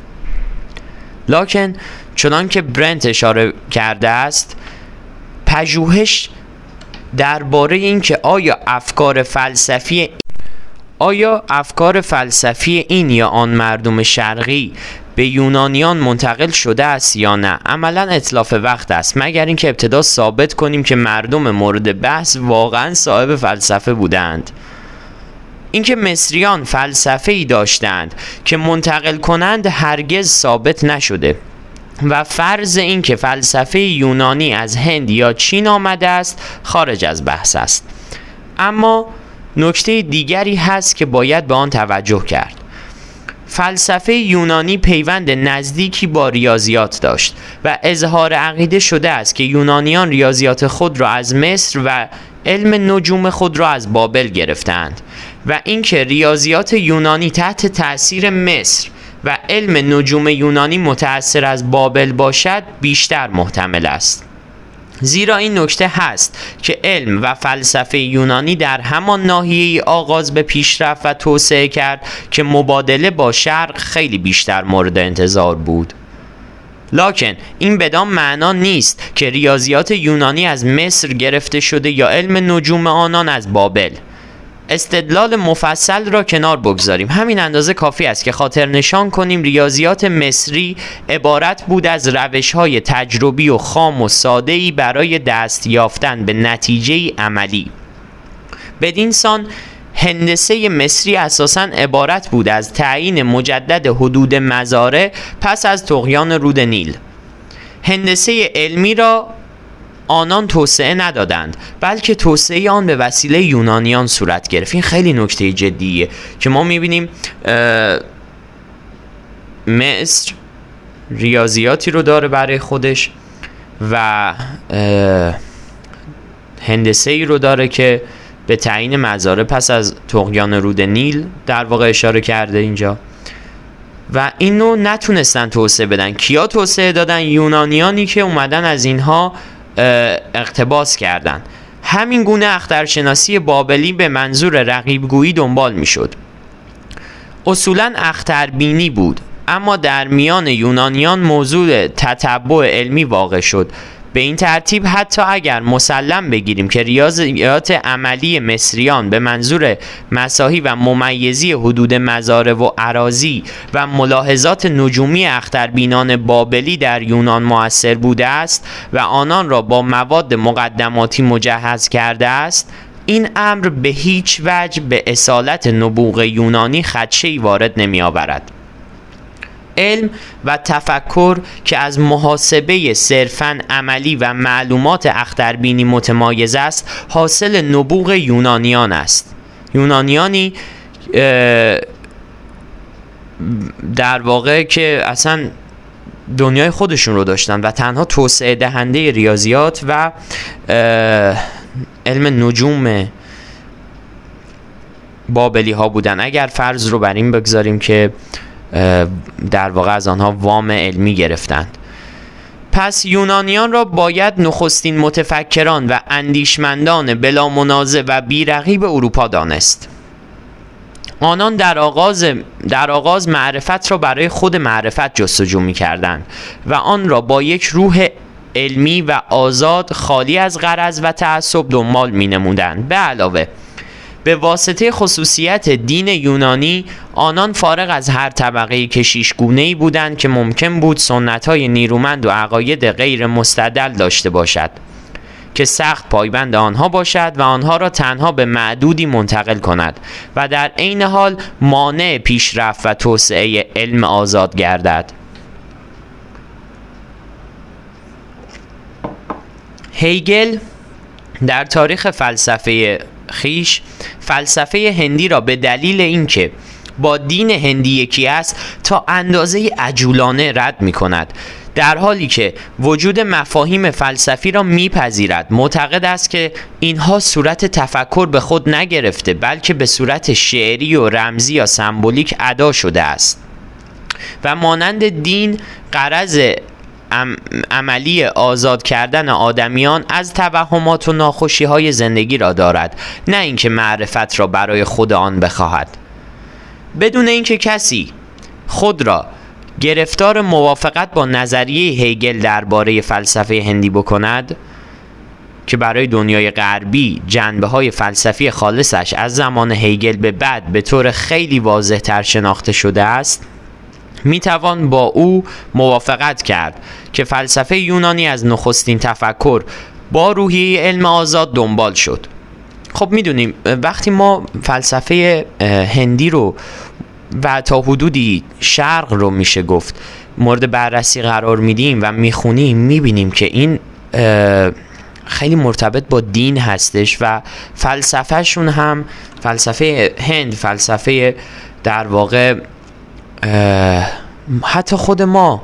لاکن چنان که برنت اشاره کرده است پژوهش درباره اینکه آیا افکار فلسفی آیا افکار فلسفی این یا آن مردم شرقی به یونانیان منتقل شده است یا نه؟ عملا اطلاف وقت است. مگر اینکه ابتدا ثابت کنیم که مردم مورد بحث واقعا صاحب فلسفه بودند. اینکه مصریان فلسفه ای داشتند که منتقل کنند هرگز ثابت نشده و فرض اینکه فلسفه یونانی از هند یا چین آمده است خارج از بحث است. اما نکته دیگری هست که باید به آن توجه کرد. فلسفه یونانی پیوند نزدیکی با ریاضیات داشت و اظهار عقیده شده است که یونانیان ریاضیات خود را از مصر و علم نجوم خود را از بابل گرفتند. و اینکه ریاضیات یونانی تحت تاثیر مصر و علم نجوم یونانی متأثر از بابل باشد بیشتر محتمل است. زیرا این نکته هست که علم و فلسفه یونانی در همان ناحیه آغاز به پیشرفت و توسعه کرد که مبادله با شرق خیلی بیشتر مورد انتظار بود. لاکن این بدان معنا نیست که ریاضیات یونانی از مصر گرفته شده یا علم نجوم آنان از بابل. استدلال مفصل را کنار بگذاریم. همین اندازه کافی است که خاطر نشان کنیم ریاضیات مصری عبارت بود از روش های تجربی و خام و ساده برای دست یافتن به نتیجه عملی. بدین سان هندسه مصری اساسا عبارت بود از تعیین مجدد حدود مزاره پس از تقیان رود نیل. هندسه علمی را آنان توسعه ندادند بلکه توسعه آن به وسیله یونانیان صورت گرفت. این خیلی نکته جدیه که ما می‌بینیم مصر ریاضیاتی رو داره برای خودش و هندسه ای رو داره که به تعیین مزاره پس از تقیان رود نیل در واقع اشاره کرده اینجا. و اینو نتونستن توسعه بدن. کیا توسعه دادن؟ یونانیانی که اومدن از اینها اقتباس کردند همین گونه اخترشناسی بابلی به منظور رقیبگویی دنبال می‌شد. اصولا اختربینی بود اما در میان یونانیان موضوع تتبع علمی واقع شد. به این ترتیب حتی اگر مسلم بگیریم که ریاضیات عملی مصریان به منظور مساحی و ممیزی حدود مزاره و عراضی و ملاحظات نجومی اختربینان بابلی در یونان موثر بوده است و آنان را با مواد مقدماتی مجهز کرده است این امر به هیچ وجه به اصالت نبوغ یونانی خدشه‌ای وارد نمی آورد. علم و تفکر که از محاسبه صرفا عملی و معلومات اختربینی متمایز است حاصل نبوغ یونانیان است. یونانیانی در واقع که اصلا دنیای خودشون رو داشتن و تنها توسعه دهنده ریاضیات و علم نجوم بابلی ها بودن. اگر فرض رو بر این بگذاریم که در واقع از آنها وام علمی گرفتند. پس یونانیان را باید نخستین متفکران و اندیشمندان بلا منازع و بیرقیب اروپا دانست. آنان در آغاز, در آغاز معرفت را برای خود معرفت جستجو می کردند و آن را با یک روح علمی و آزاد خالی از غرض و تعصب دنبال می نمودند به علاوه به واسطه خصوصیت دین یونانی آنان فارغ از هر طبقه کشیشگونه ای بودند که ممکن بود سنت های نیرومند و عقاید غیر مستدل داشته باشد که سخت پایبند آنها باشد و آنها را تنها به معدودی منتقل کند و در عین حال مانع پیشرفت و توسعه علم آزاد گردد. هیگل در تاریخ فلسفه خیش فلسفه هندی را به دلیل اینکه با دین هندی یکی است تا اندازه عجولانه رد می کند در حالی که وجود مفاهیم فلسفی را میپذیرد معتقد است که اینها صورت تفکر به خود نگرفته بلکه به صورت شعری و رمزی یا سمبولیک ادا شده است. و مانند دین قرض عملی آزاد کردن آدمیان از توهمات و ناخوشی های زندگی را دارد نه اینکه معرفت را برای خود آن بخواهد. بدون اینکه کسی خود را گرفتار موافقت با نظریه هیگل درباره فلسفه هندی بکند که برای دنیای غربی جنبه های فلسفی خالصش از زمان هیگل به بعد به طور خیلی واضح تر شناخته شده است می توان با او موافقت کرد که فلسفه یونانی از نخستین تفکر با روحیه علم آزاد دنبال شد. خب می‌دونیم وقتی ما فلسفه هندی رو و تا حدودی شرق رو میشه گفت مورد بررسی قرار میدیم و می‌خونیم می‌بینیم که این خیلی مرتبط با دین هستش و فلسفهشون هم فلسفه هند فلسفه در واقع حتی خود ما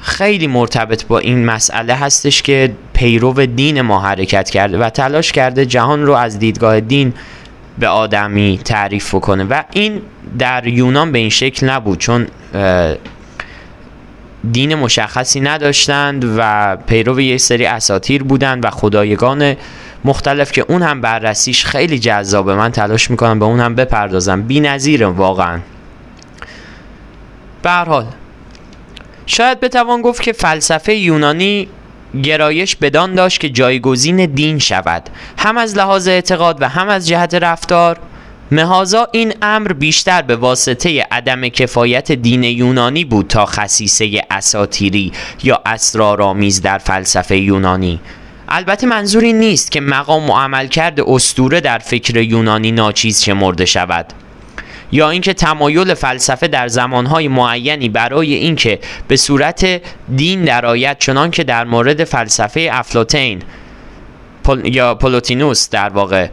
خیلی مرتبط با این مسئله هستش که پیرو دین ما حرکت کرده و تلاش کرده جهان رو از دیدگاه دین به آدمی تعریف کنه و این در یونان به این شکل نبود چون دین مشخصی نداشتند و پیرو یک سری اساتیر بودند و خدایگان مختلف که اون هم بررسیش خیلی جذابه. من تلاش می‌کنم به اون هم بپردازم. بی نظیر واقعا. به حال شاید بتوان گفت که فلسفه یونانی گرایش بدان داشت که جایگزین دین شود هم از لحاظ اعتقاد و هم از جهت رفتار. مهازا این امر بیشتر به واسطه عدم کفایت دین یونانی بود تا خصیصه اساتیری یا اسرارآمیز در فلسفه یونانی. البته منظور این نیست که مقام و عملکرد استوره در فکر یونانی ناچیز شمرده شود. یا اینکه تمایل فلسفه در زمانهای معینی برای اینکه به صورت دین درآید چنان که در مورد فلسفه افلاتین یا پلوتینوس در واقع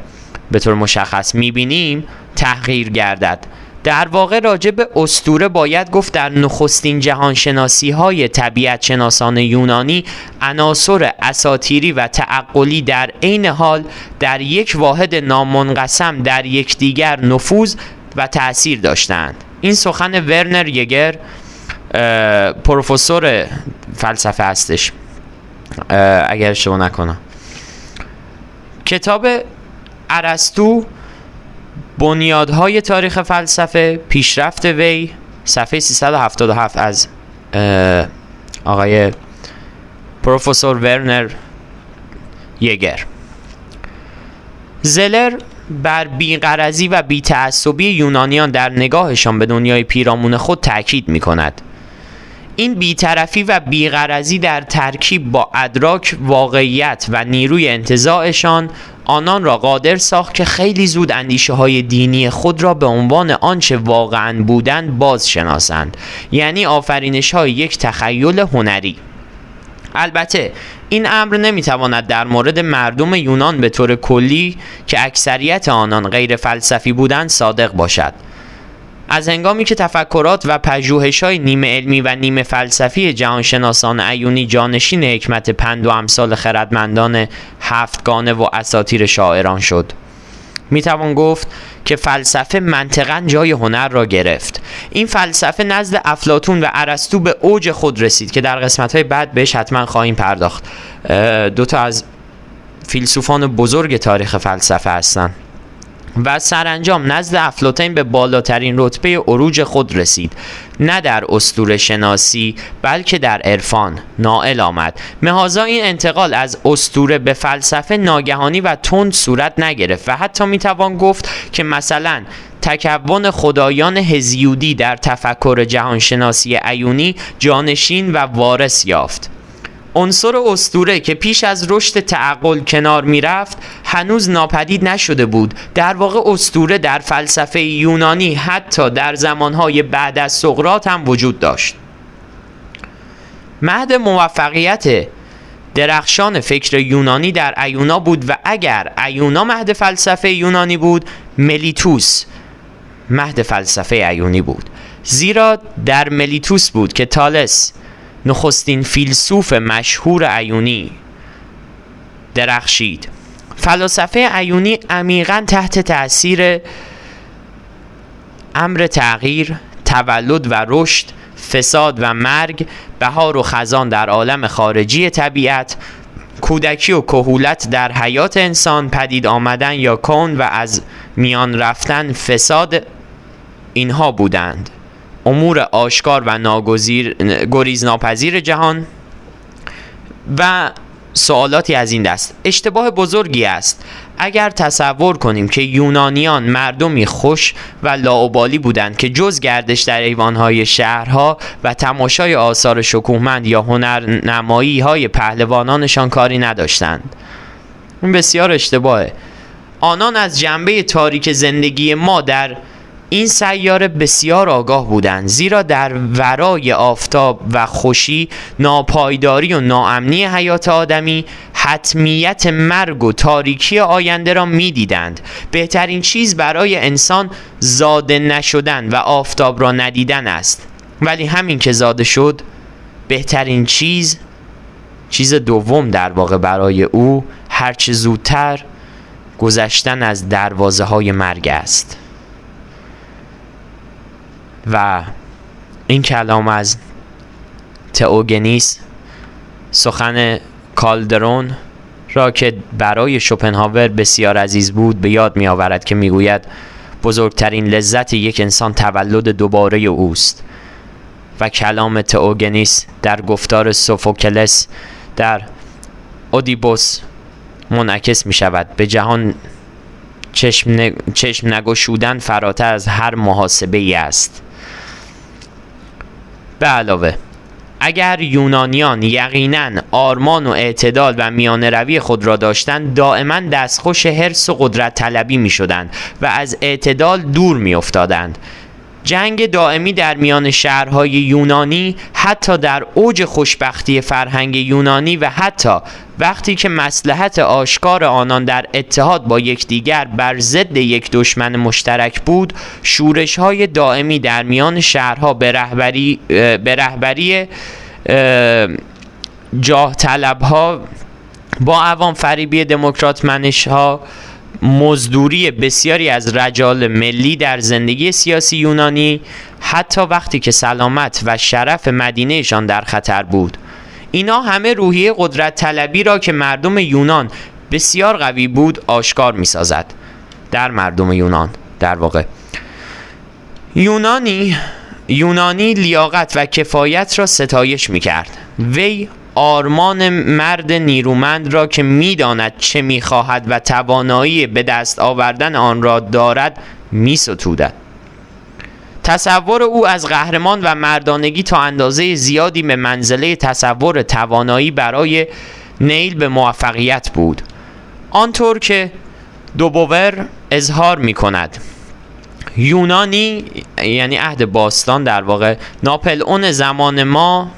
به طور مشخص می‌بینیم تغییر گردد. در واقع راجع به استوره باید گفت در نخستین جهانشناسی های طبیعت شناسان یونانی عناصر اساتیری و تعقلی در عین حال در یک واحد نامنقسم در یکدیگر نفوذ و تاثیر داشتند. این سخن ورنر یگر پروفسور فلسفه هستش. اگر شما نکنم. کتاب ارسطو بنیادهای تاریخ فلسفه پیشرفت وی صفحه 377 از آقای پروفسور ورنر یگر. زلر بر بیقرزی و بیتعصبی یونانیان در نگاهشان به دنیای پیرامون خود تأکید می کند این بیطرفی و بیغرزی در ترکیب با ادراک واقعیت و نیروی انتظاعشان آنان را قادر ساخت که خیلی زود اندیشه های دینی خود را به عنوان آنچه واقعا بودند باز شناسند یعنی آفرینش های یک تخیل هنری. البته این امر نمی‌تواند در مورد مردم یونان به طور کلی که اکثریت آنان غیر فلسفی بودند صادق باشد. از هنگامی که تفکرات و پژوهش های نیمه علمی و نیمه فلسفی جهانشناسان ایونی جانشین حکمت پند و امثال خردمندان هفتگانه و اساتیر شاعران شد. می توان گفت که فلسفه منطقا جای هنر را گرفت. این فلسفه نزد افلاتون و ارسطو به اوج خود رسید که در قسمت های بعد بهش حتما خواهیم پرداخت. دو تا از فیلسوفان بزرگ تاریخ فلسفه هستند و سرانجام نزد افلاتین به بالاترین رتبه عروج خود رسید. نه در استور شناسی بلکه در عرفان نائل آمد. مهازا این انتقال از استوره به فلسفه ناگهانی و تند صورت نگرفت و حتی می‌توان گفت که مثلا تکون خدایان هزیودی در تفکر جهانشناسی ایونی جانشین و وارث یافت. عنصر استوره که پیش از رشد تعقل کنار می‌رفت هنوز ناپدید نشده بود. در واقع استوره در فلسفه یونانی حتی در زمانهای بعد از سقراط هم وجود داشت. مهد موفقیت درخشان فکر یونانی در ایونا بود و اگر ایونا مهد فلسفه یونانی بود ملیتوس مهد فلسفه ایونی بود. زیرا در ملیتوس بود که تالس نخستین فیلسوف مشهور ایونی درخشید. فلاسفه ایونی عمیقا تحت تاثیر امر تغییر تولد و رشد فساد و مرگ بهار و خزان در عالم خارجی طبیعت کودکی و کهولت در حیات انسان پدید آمدن یا کون و از میان رفتن فساد اینها بودند. امور آشکار و ناگزیر گریز ناپذیر جهان و سوالاتی از این دست. اشتباه بزرگی است. اگر تصور کنیم که یونانیان مردمی خوش و لاوبالی بودند که جز گردش در ایوانهای شهرها و تماشای آثار شکوهمند یا هنرنمایی های پهلوانانشان کاری نداشتند. این بسیار اشتباهه. آنان از جنبه تاریک زندگی ما در این سیاره بسیار آگاه بودند زیرا در ورای آفتاب و خوشی ناپایداری و ناامنی حیات آدمی حتمیت مرگ و تاریکی آینده را می‌دیدند. بهترین چیز برای انسان زاده نشدن و آفتاب را ندیدن است. ولی همین که زاده شد بهترین چیز چیز دوم در واقع برای او هرچه زودتر گذشتن از دروازه های مرگ است. و این کلام از تئوگنیس سخن کالدرون را که برای شوپنهاور بسیار عزیز بود به یاد می آورد که می گوید بزرگترین لذت یک انسان تولد دوباره اوست. و کلام تئوگنیس در گفتار سوفوکلس در اودیبوس منعکس می شود به جهان چشم, چشم نگشودن فراتر از هر محاسبه ای است. به علاوه اگر یونانیان یقینا آرمان و اعتدال و میان روی خود را داشتند دائما دستخوش حرس و قدرت طلبی می شدند و از اعتدال دور می افتادند جنگ دائمی در میان شهرهای یونانی حتی در اوج خوشبختی فرهنگ یونانی و حتی وقتی که مسلحت آشکار آنان در اتحاد با یکدیگر بر ضد یک دشمن مشترک بود شورش های دائمی در میان شهرها به رهبری به رهبری جاه طلب ها با عوام فریبی دموکرات منش ها مزدوری بسیاری از رجال ملی در زندگی سیاسی یونانی حتی وقتی که سلامت و شرف مدینهشان در خطر بود. اینا همه روحیه قدرت طلبی را که مردم یونان بسیار قوی بود آشکار می سازد در مردم یونان در واقع. یونانی یونانی لیاقت و کفایت را ستایش می کرد وی آرمان مرد نیرومند را که می‌داند چه می‌خواهد و توانایی به دست آوردن آن را دارد میستودد. تصور او از قهرمان و مردانگی تا اندازه زیادی به منزله تصور توانایی برای نیل به موفقیت بود. آنطور که دوبوور اظهار می کند یونانی یعنی عهد باستان در واقع ناپل اون زمان ما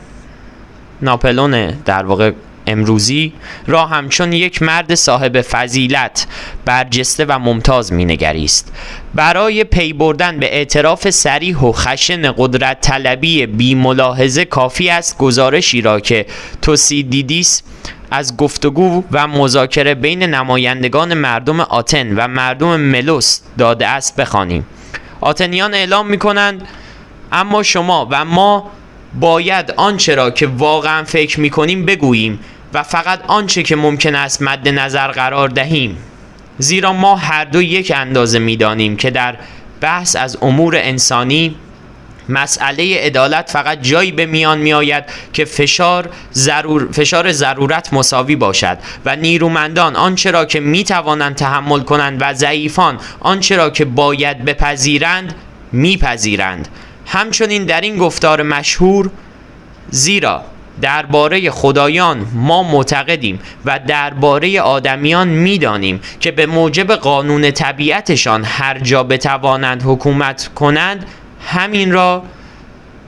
ناپلئون در واقع امروزی را همچون یک مرد صاحب فضیلت برجسته و ممتاز مینگریست. برای پی بردن به اعتراف صریح و خشن قدرت طلبی بی ملاحظه کافی است گزارشی را که توسیدیدیس از گفتگو و مذاکره بین نمایندگان مردم آتن و مردم ملوس داده است بخوانیم. آتنیان اعلام می کنند اما شما و ما باید آنچه را که واقعا فکر می کنیم بگوییم و فقط آنچه که ممکن است مد نظر قرار دهیم. زیرا ما هر دو یک اندازه می دانیم که در بحث از امور انسانی مسئله عدالت فقط جایی به میان می آید که فشار, ضرور، فشار ضرورت مساوی باشد و نیرومندان آنچه را که می توانند تحمل کنند و ضعیفان آنچه را که باید بپذیرند میپذیرند. همچنین در این گفتار مشهور زیرا درباره خدایان ما معتقدیم و درباره آدمیان می‌دانیم که به موجب قانون طبیعتشان هر جا بتوانند حکومت کنند همین را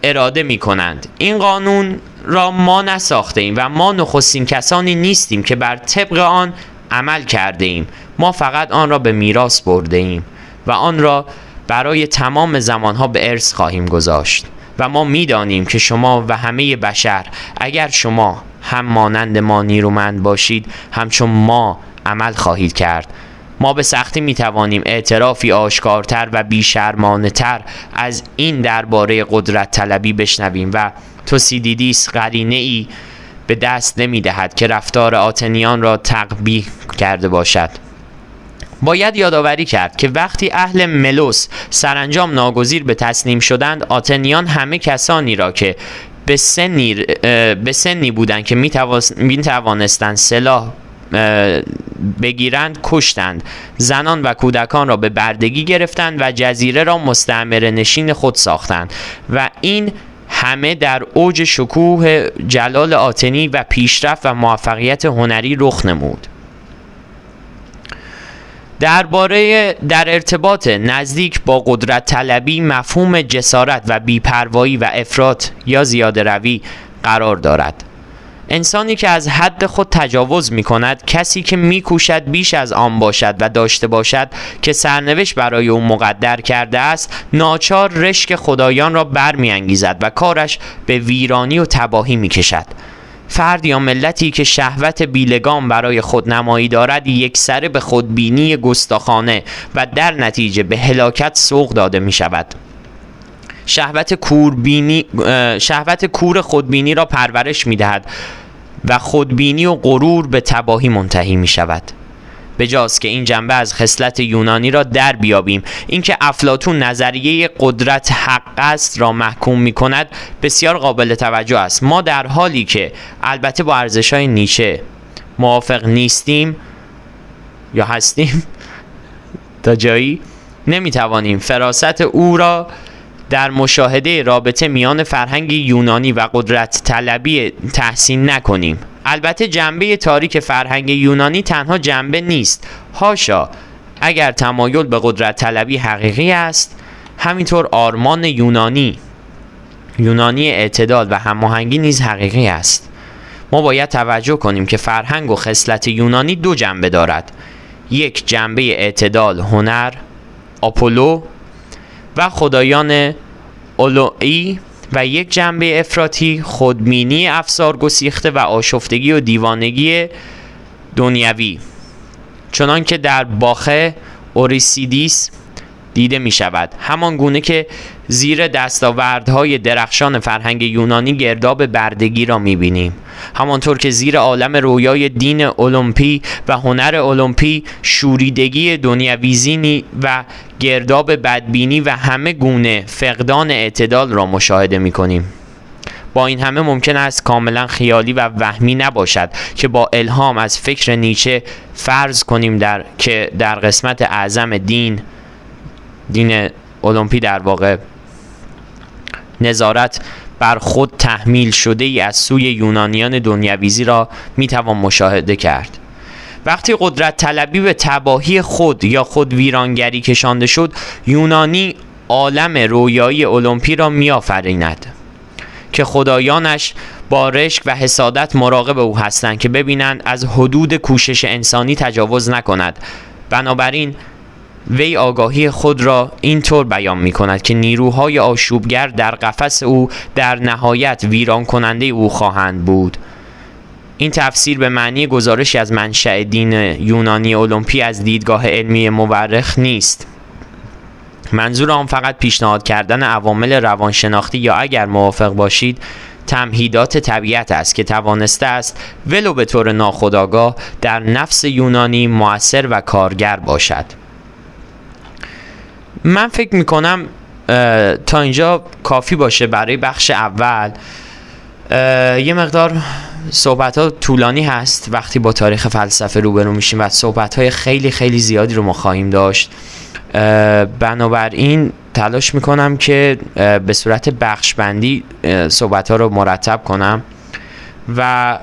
اراده می کنند این قانون را ما نساخته ایم و ما نخستین کسانی نیستیم که بر طبق آن عمل کرده ایم ما فقط آن را به میراث برده ایم و آن را برای تمام زمانها به ارث خواهیم گذاشت و ما می‌دانیم که شما و همه بشر اگر شما هم مانند ما نیرومند باشید همچون ما عمل خواهید کرد. ما به سختی می توانیم اعترافی آشکارتر و بیشرمانه تر از این درباره قدرت طلبی بشنویم و توسیدیدیس قرینه ای به دست نمی دهد که رفتار آتنیان را تقبیح کرده باشد. باید یادآوری کرد که وقتی اهل ملوس سرانجام ناگزیر به تسلیم شدند آتنیان همه کسانی را که به سنی, به سنی بودند که می توانستند سلاح بگیرند کشتند. زنان و کودکان را به بردگی گرفتند و جزیره را مستعمر نشین خود ساختند و این همه در اوج شکوه جلال آتنی و پیشرفت و موفقیت هنری رخ نمود. درباره در ارتباط نزدیک با قدرت طلبی مفهوم جسارت و بیپروایی و افراط یا زیاده روی قرار دارد. انسانی که از حد خود تجاوز می کند کسی که می کوشد بیش از آن باشد و داشته باشد که سرنوشت برای او مقدر کرده است ناچار رشک خدایان را برمیانگیزد و کارش به ویرانی و تباهی می کشد فرد یا ملتی که شهوت بیلگام برای خود نمایی دارد یک سره به خودبینی گستاخانه و در نتیجه به هلاکت سوق داده می شود شهوت کوربینی شهوت کور خودبینی را پرورش می دهد و خودبینی و غرور به تباهی منتهی می شود بجاست که این جنبه از خصلت یونانی را در بیابیم. اینکه افلاتون نظریه قدرت حق است را محکوم می کند بسیار قابل توجه است. ما در حالی که البته با ارزش های نیچه موافق نیستیم یا هستیم تا جایی نمی توانیم فراست او را در مشاهده رابطه میان فرهنگ یونانی و قدرت طلبی تحسین نکنیم. البته جنبه تاریک فرهنگ یونانی تنها جنبه نیست. هاشا اگر تمایل به قدرت طلبی حقیقی است همینطور آرمان یونانی. یونانی اعتدال و هماهنگی نیز حقیقی است. ما باید توجه کنیم که فرهنگ و خصلت یونانی دو جنبه دارد. یک جنبه اعتدال هنر آپولو و خدایان اولوئی و یک جنبه افراطی خودمینی افسار گسیخته و آشفتگی و دیوانگی دنیوی چنان که در باخه اوریسیدیس دیده می شود همان گونه که زیر دستاوردهای درخشان فرهنگ یونانی گرداب بردگی را می بینیم همانطور که زیر عالم رویای دین المپی و هنر المپی شوریدگی دنیاویزینی و گرداب بدبینی و همه گونه فقدان اعتدال را مشاهده می کنیم با این همه ممکن است کاملا خیالی و وهمی نباشد که با الهام از فکر نیچه فرض کنیم در که در قسمت اعظم دین دین المپی در واقع نظارت بر خود تحمیل شده ای از سوی یونانیان دنیاویزی را می‌توان مشاهده کرد. وقتی قدرت طلبی به تباهی خود یا خود ویرانگری کشانده شد یونانی عالم رویایی المپی را میآفریند که خدایانش با رشک و حسادت مراقب او هستند که ببینند از حدود کوشش انسانی تجاوز نکند. بنابراین وی آگاهی خود را اینطور بیان می کند که نیروهای آشوبگر در قفس او در نهایت ویران کننده او خواهند بود. این تفسیر به معنی گزارشی از منشأ دین یونانی المپی از دیدگاه علمی مورخ نیست. منظور آن فقط پیشنهاد کردن عوامل روانشناختی یا اگر موافق باشید تمهیدات طبیعت است که توانسته است ولو به طور ناخودآگاه در نفس یونانی موثر و کارگر باشد. من فکر می‌کنم تا اینجا کافی باشه برای بخش اول. یه مقدار صحبت ها طولانی هست. وقتی با تاریخ فلسفه روبرو میشیم و صحبت های خیلی خیلی زیادی رو ما خواهیم داشت بنابراین تلاش می‌کنم که به صورت بخش بندی صحبت ها رو مرتب کنم و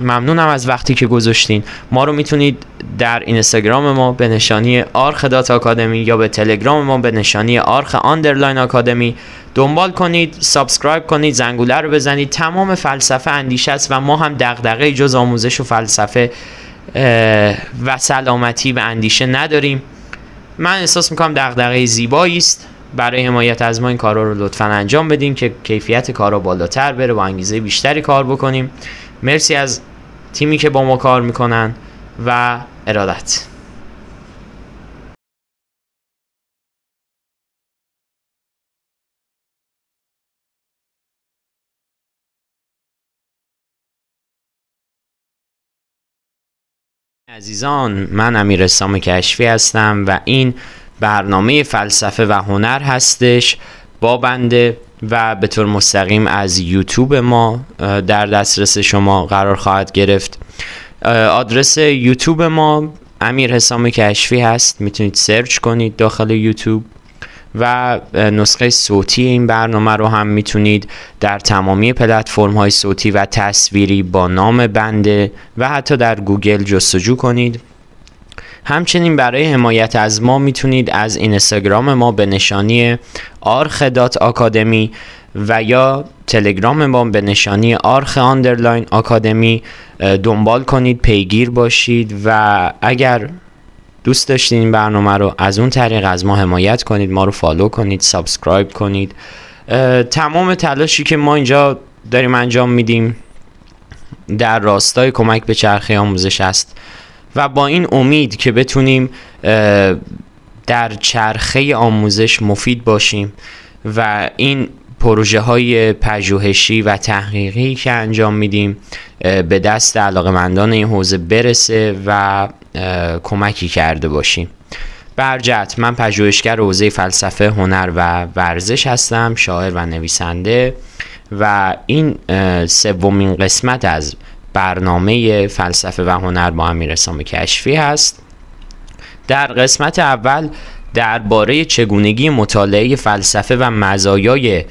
ممنونم از وقتی که گذاشتین. ما رو می‌تونید در اینستاگرام ما به نشانی آرخه dot آکادمی یا به تلگرام ما به نشانی آرخه underline آکادمی دنبال کنید subscribe کنید زنگوله رو بزنید. تمام فلسفه اندیشه است و ما هم دغدغه جز آموزش و فلسفه و سلامتی و اندیشه نداریم. من احساس می‌کنم دغدغه زیبایی است. برای حمایت از ما این کارا رو لطفا انجام بدین که کیفیت کارا بالاتر بره با انگیزه بیشتری کار بکنیم. مرسی از تیمی که با ما کار می‌کنن و ارادت. عزیزان من امیر اسلام کشفی هستم و این برنامه فلسفه و هنر هستش با بنده و به طور مستقیم از یوتیوب ما در دسترس شما قرار خواهد گرفت. آدرس یوتیوب ما امیر حسام کشفی هست. می‌تونید سرچ کنید داخل یوتیوب و نسخه صوتی این برنامه رو هم می‌تونید در تمامی پلتفرم های صوتی و تصویری با نام بنده و حتی در گوگل جستجو کنید. همچنین برای حمایت از ما می‌تونید از اینستاگرام ما به نشانی آرخه dot آکادمی و یا تلگرام ما به نشانی آرخه underline آکادمی دنبال کنید پیگیر باشید و اگر دوست داشتین این برنامه رو از اون طریق از ما حمایت کنید ما رو follow کنید subscribe کنید. تمام تلاشی که ما اینجا داریم انجام میدیم در راستای کمک به چرخه آموزش است. و با این امید که بتونیم در چرخه آموزش مفید باشیم و این پروژه های پژوهشی و تحقیقی که انجام میدیم به دست علاقمندان این حوزه برسه و کمکی کرده باشیم. برجت من پژوهشگر حوزه فلسفه هنر و ورزش هستم شاعر و نویسنده و این سومین قسمت از برنامه فلسفه و هنر با امیر اسلام کشفی هست. در قسمت اول درباره چگونگی مطالعه فلسفه و مزایای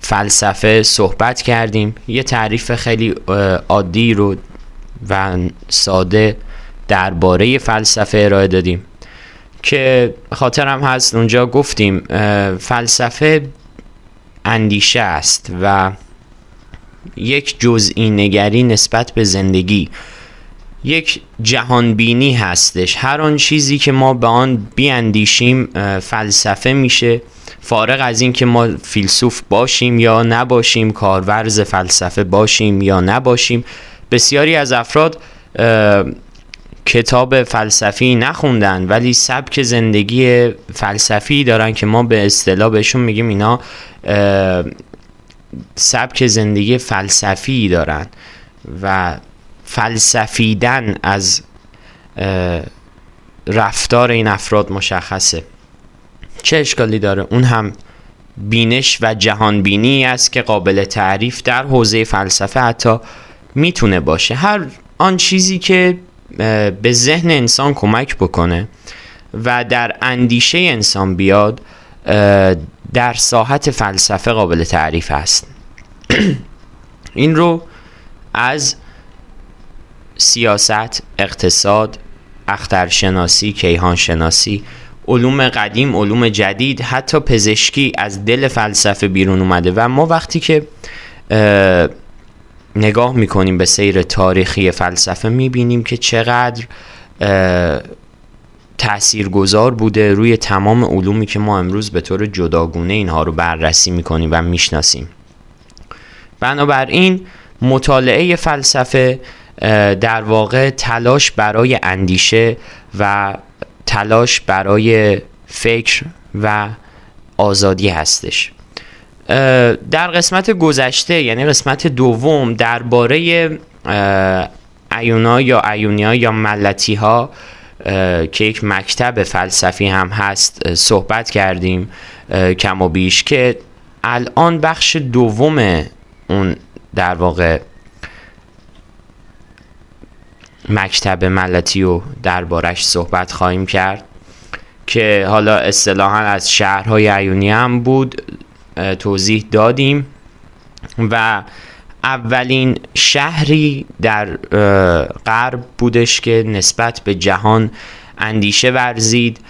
فلسفه صحبت کردیم. یه تعریف خیلی عادی رو و ساده درباره فلسفه ارائه دادیم که خاطرم هست. اونجا گفتیم فلسفه اندیشه است و یک جزئی نگری نسبت به زندگی. یک جهانبینی هستش. هر آن چیزی که ما به آن بیاندیشیم فلسفه میشه. فارغ از این که ما فیلسوف باشیم یا نباشیم کارورز فلسفه باشیم یا نباشیم بسیاری از افراد کتاب فلسفی نخوندن ولی سبک زندگی فلسفی دارن که ما به اصطلاح بهشون میگیم اینا سبک زندگی فلسفی دارن و فلسفیدن از رفتار این افراد مشخصه. چه اشکالی داره؟ اون هم بینش و جهان بینی است که قابل تعریف در حوزه فلسفه حتی می‌تونه باشه. هر آن چیزی که به ذهن انسان کمک بکنه و در اندیشه انسان بیاد در ساحت فلسفه قابل تعریف است. این رو از سیاست، اقتصاد، اخترشناسی، کیهانشناسی علوم قدیم، علوم جدید حتی پزشکی از دل فلسفه بیرون اومده و ما وقتی که نگاه می‌کنیم به سیر تاریخی فلسفه می‌بینیم که چقدر گذار بوده روی تمام علومی که ما امروز به طور جداگونه اینها رو بررسی می‌کنیم و می‌شناسیم. بنابراین مطالعه فلسفه در واقع تلاش برای اندیشه و تلاش برای فکر و آزادی هستش. در قسمت گذشته یعنی قسمت دوم درباره ایونا یا ایونیا یا ملتی ها که یک مکتب فلسفی هم هست صحبت کردیم کم و بیش که الان بخش دوم اون در واقع مکتب ملتی رو دربارش صحبت خواهیم کرد که حالا اصطلاحا از شهرهای عیونی هم بود توضیح دادیم و اولین شهری در غرب بودش که نسبت به جهان اندیشه ورزید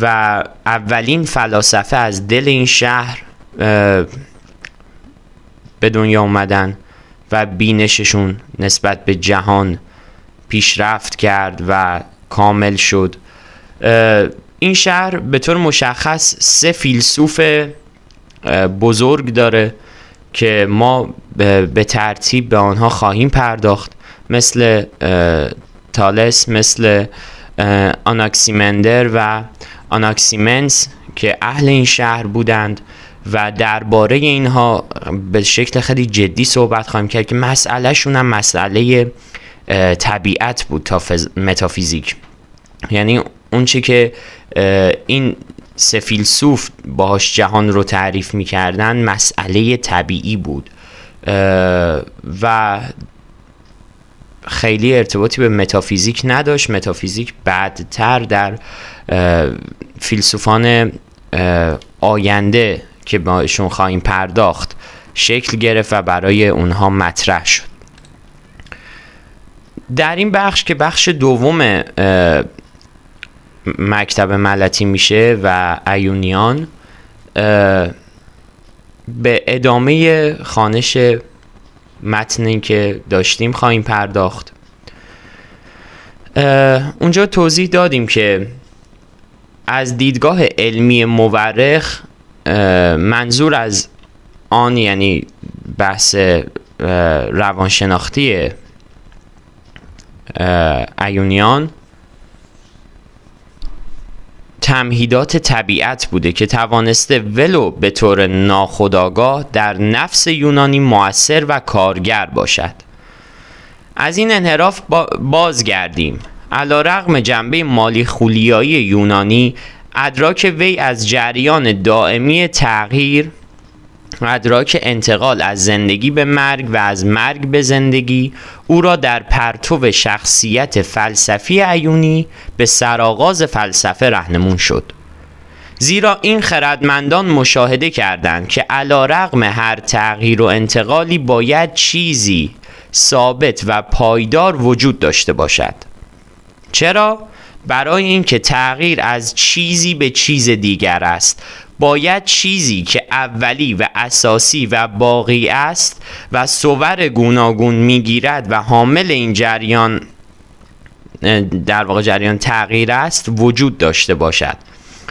و اولین فلاسفه از دل این شهر به دنیا اومدن و بینششون نسبت به جهان پیشرفت کرد و کامل شد. این شهر به طور مشخص سه فیلسوف بزرگ داره. که ما به ترتیب به آنها خواهیم پرداخت مثل تالس مثل آناکسیمندر و آناکسیمنس که اهل این شهر بودند و درباره اینها به شکل خیلی جدی صحبت خواهیم کرد که مسئلهشون هم مسئله طبیعت بود تا متافیزیک. یعنی اون چی که این سه فیلسوف باهاش جهان رو تعریف می‌کردن مسئله طبیعی بود. و خیلی ارتباطی به متافیزیک نداشت. متافیزیک بعدتر در فیلسوفان آینده که باشون خواهیم پرداخت شکل گرفت و برای اونها مطرح شد. در این بخش که بخش دوم مکتب ملتی میشه و ایونیان به ادامه خانش متنی که داشتیم خواهیم پرداخت. اونجا توضیح دادیم که از دیدگاه علمی مورخ منظور از آن یعنی بحث روانشناختی ایونیان تمهیدات طبیعت بوده که توانسته ولو به طور ناخودآگاه در نفس یونانی موثر و کارگر باشد. از این انحراف بازگردیم. علا رغم جنبه مالی خولیایی یونانی ادراک وی از جریان دائمی تغییر ادراک انتقال از زندگی به مرگ و از مرگ به زندگی او را در پرتو شخصیت فلسفی ایونی به سرآغاز فلسفه رهنمون شد. زیرا این خردمندان مشاهده کردند که علا رغم هر تغییر و انتقالی باید چیزی ثابت و پایدار وجود داشته باشد. چرا؟ برای اینکه تغییر از چیزی به چیز دیگر است. باید چیزی که اولی و اساسی و باقی است و صور گوناگون می‌گیرد و حامل این جریان در واقع جریان تغییر است وجود داشته باشد.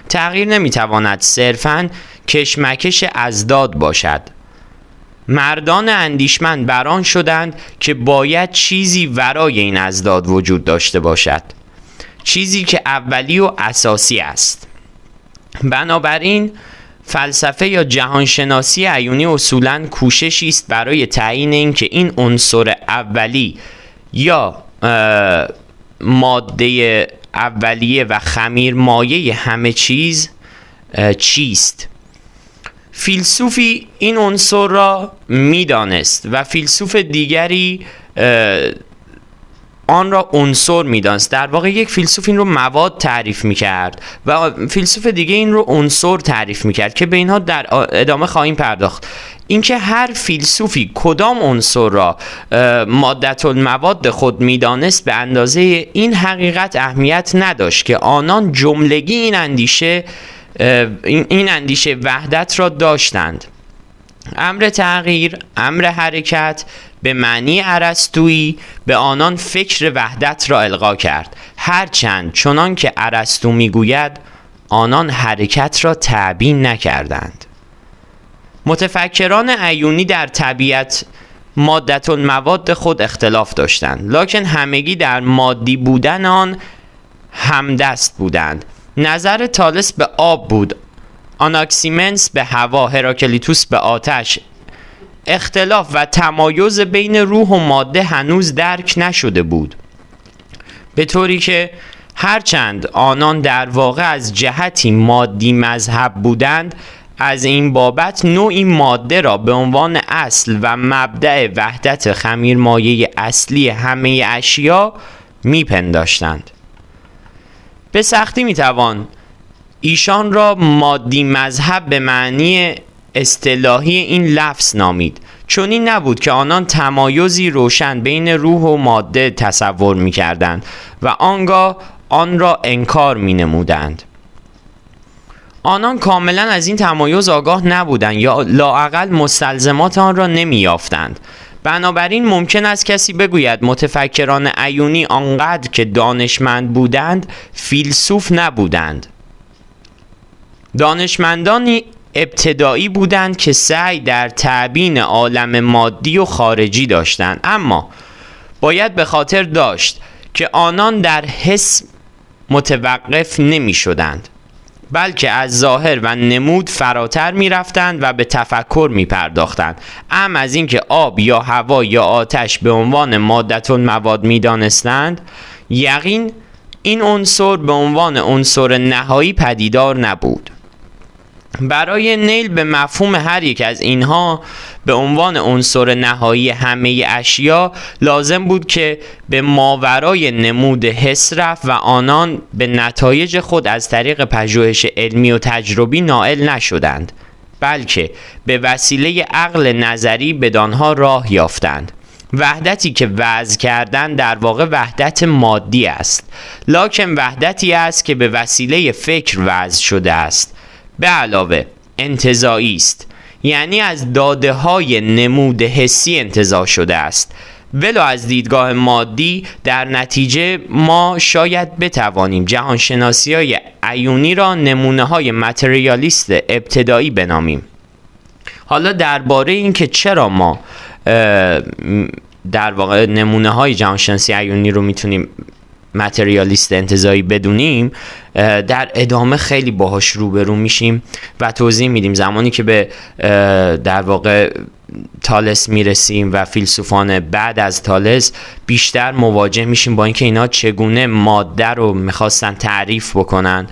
تغییر نمی‌تواند صرفا کشمکش ازداد باشد. مردان اندیشمند بران شدند که باید چیزی ورای این ازداد وجود داشته باشد. چیزی که اولی و اساسی است. بنابراین فلسفه یا جهانشناسی عیونی اصولا کوششی است برای تعیین اینکه این عنصر اولی یا ماده اولیه و خمیر مایه همه چیز چیست؟ فیلسوفی این عنصر را می‌دانست و فیلسوف دیگری آن را عنصر می‌دانست. در واقع یک فیلسوف این رو مواد تعریف می‌کرد و فیلسوف دیگه این رو عنصر تعریف می‌کرد که به اینها در ادامه خواهیم پرداخت. اینکه هر فیلسوفی کدام عنصر را مادت المواد خود می‌دانست به اندازه این حقیقت اهمیت نداشت که آنان جملگی این اندیشه این اندیشه وحدت را داشتند. امر تغییر امر حرکت به معنی عرستویی به آنان فکر وحدت را القا کرد. هرچند چنان که عرستو می‌گوید آنان حرکت را تعبین نکردند. متفکران ایونی در طبیعت مادت مواد خود اختلاف داشتند لکن همگی در مادی بودن آن همدست بودند. نظر تالس به آب بود. آناکسیمنس به هوا هراکلیتوس به آتش. اختلاف و تمایز بین روح و ماده هنوز درک نشده بود. به طوری که هرچند آنان در واقع از جهتی مادی مذهب بودند از این بابت نوعی ماده را به عنوان اصل و مبدع وحدت خمیر مایه اصلی همه اشیا میپنداشتند. به سختی می‌توان ایشان را مادی مذهب به معنی اصطلاحی این لفظ نامید. چون این نبود که آنان تمایزی روشن بین روح و ماده تصور می کردند و آنگاه آن را انکار می نمودند آنان کاملا از این تمایز آگاه نبودند یا لاعقل مستلزمات آن را نمی یافتند بنابراین ممکن است کسی بگوید متفکران ایونی آنقدر که دانشمند بودند فیلسوف نبودند. دانشمندانی ابتدایی بودند که سعی در تعبین عالم مادی و خارجی داشتند. اما باید به خاطر داشت که آنان در حس متوقف نمی شدند بلکه از ظاهر و نمود فراتر می رفتند و به تفکر می پرداختند ام از اینکه آب یا هوا یا آتش به عنوان مادتون مواد می دانستند یقین این عنصر به عنوان عنصر نهایی پدیدار نبود. برای نیل به مفهوم هر یک از اینها به عنوان عنصر نهایی همه اشیا لازم بود که به ماورای نمود حس رفت و آنان به نتایج خود از طریق پژوهش علمی و تجربی نائل نشدند بلکه به وسیله عقل نظری بدانها راه یافتند. وحدتی که وضع کردن در واقع وحدت مادی است. لاکن وحدتی است که به وسیله فکر وضع شده است. به علاوه انتظایی است. یعنی از داده های نمود حسی انتظار شده است. ولو از دیدگاه مادی در نتیجه ما شاید بتوانیم جهانشناسی های ایونی را نمونه های متریالیست ابتدایی بنامیم. حالا درباره اینکه چرا ما در واقع نمونه های جهانشناسی ایونی رو می‌تونیم متریالیست انتظایی بدونیم در ادامه خیلی باهاش روبرو میشیم و توضیح میدیم. زمانی که به در واقع تالس می‌رسیم و فیلسوفان بعد از تالس بیشتر مواجه میشیم با اینکه اینا چگونه ماده رو می‌خواستن تعریف بکنن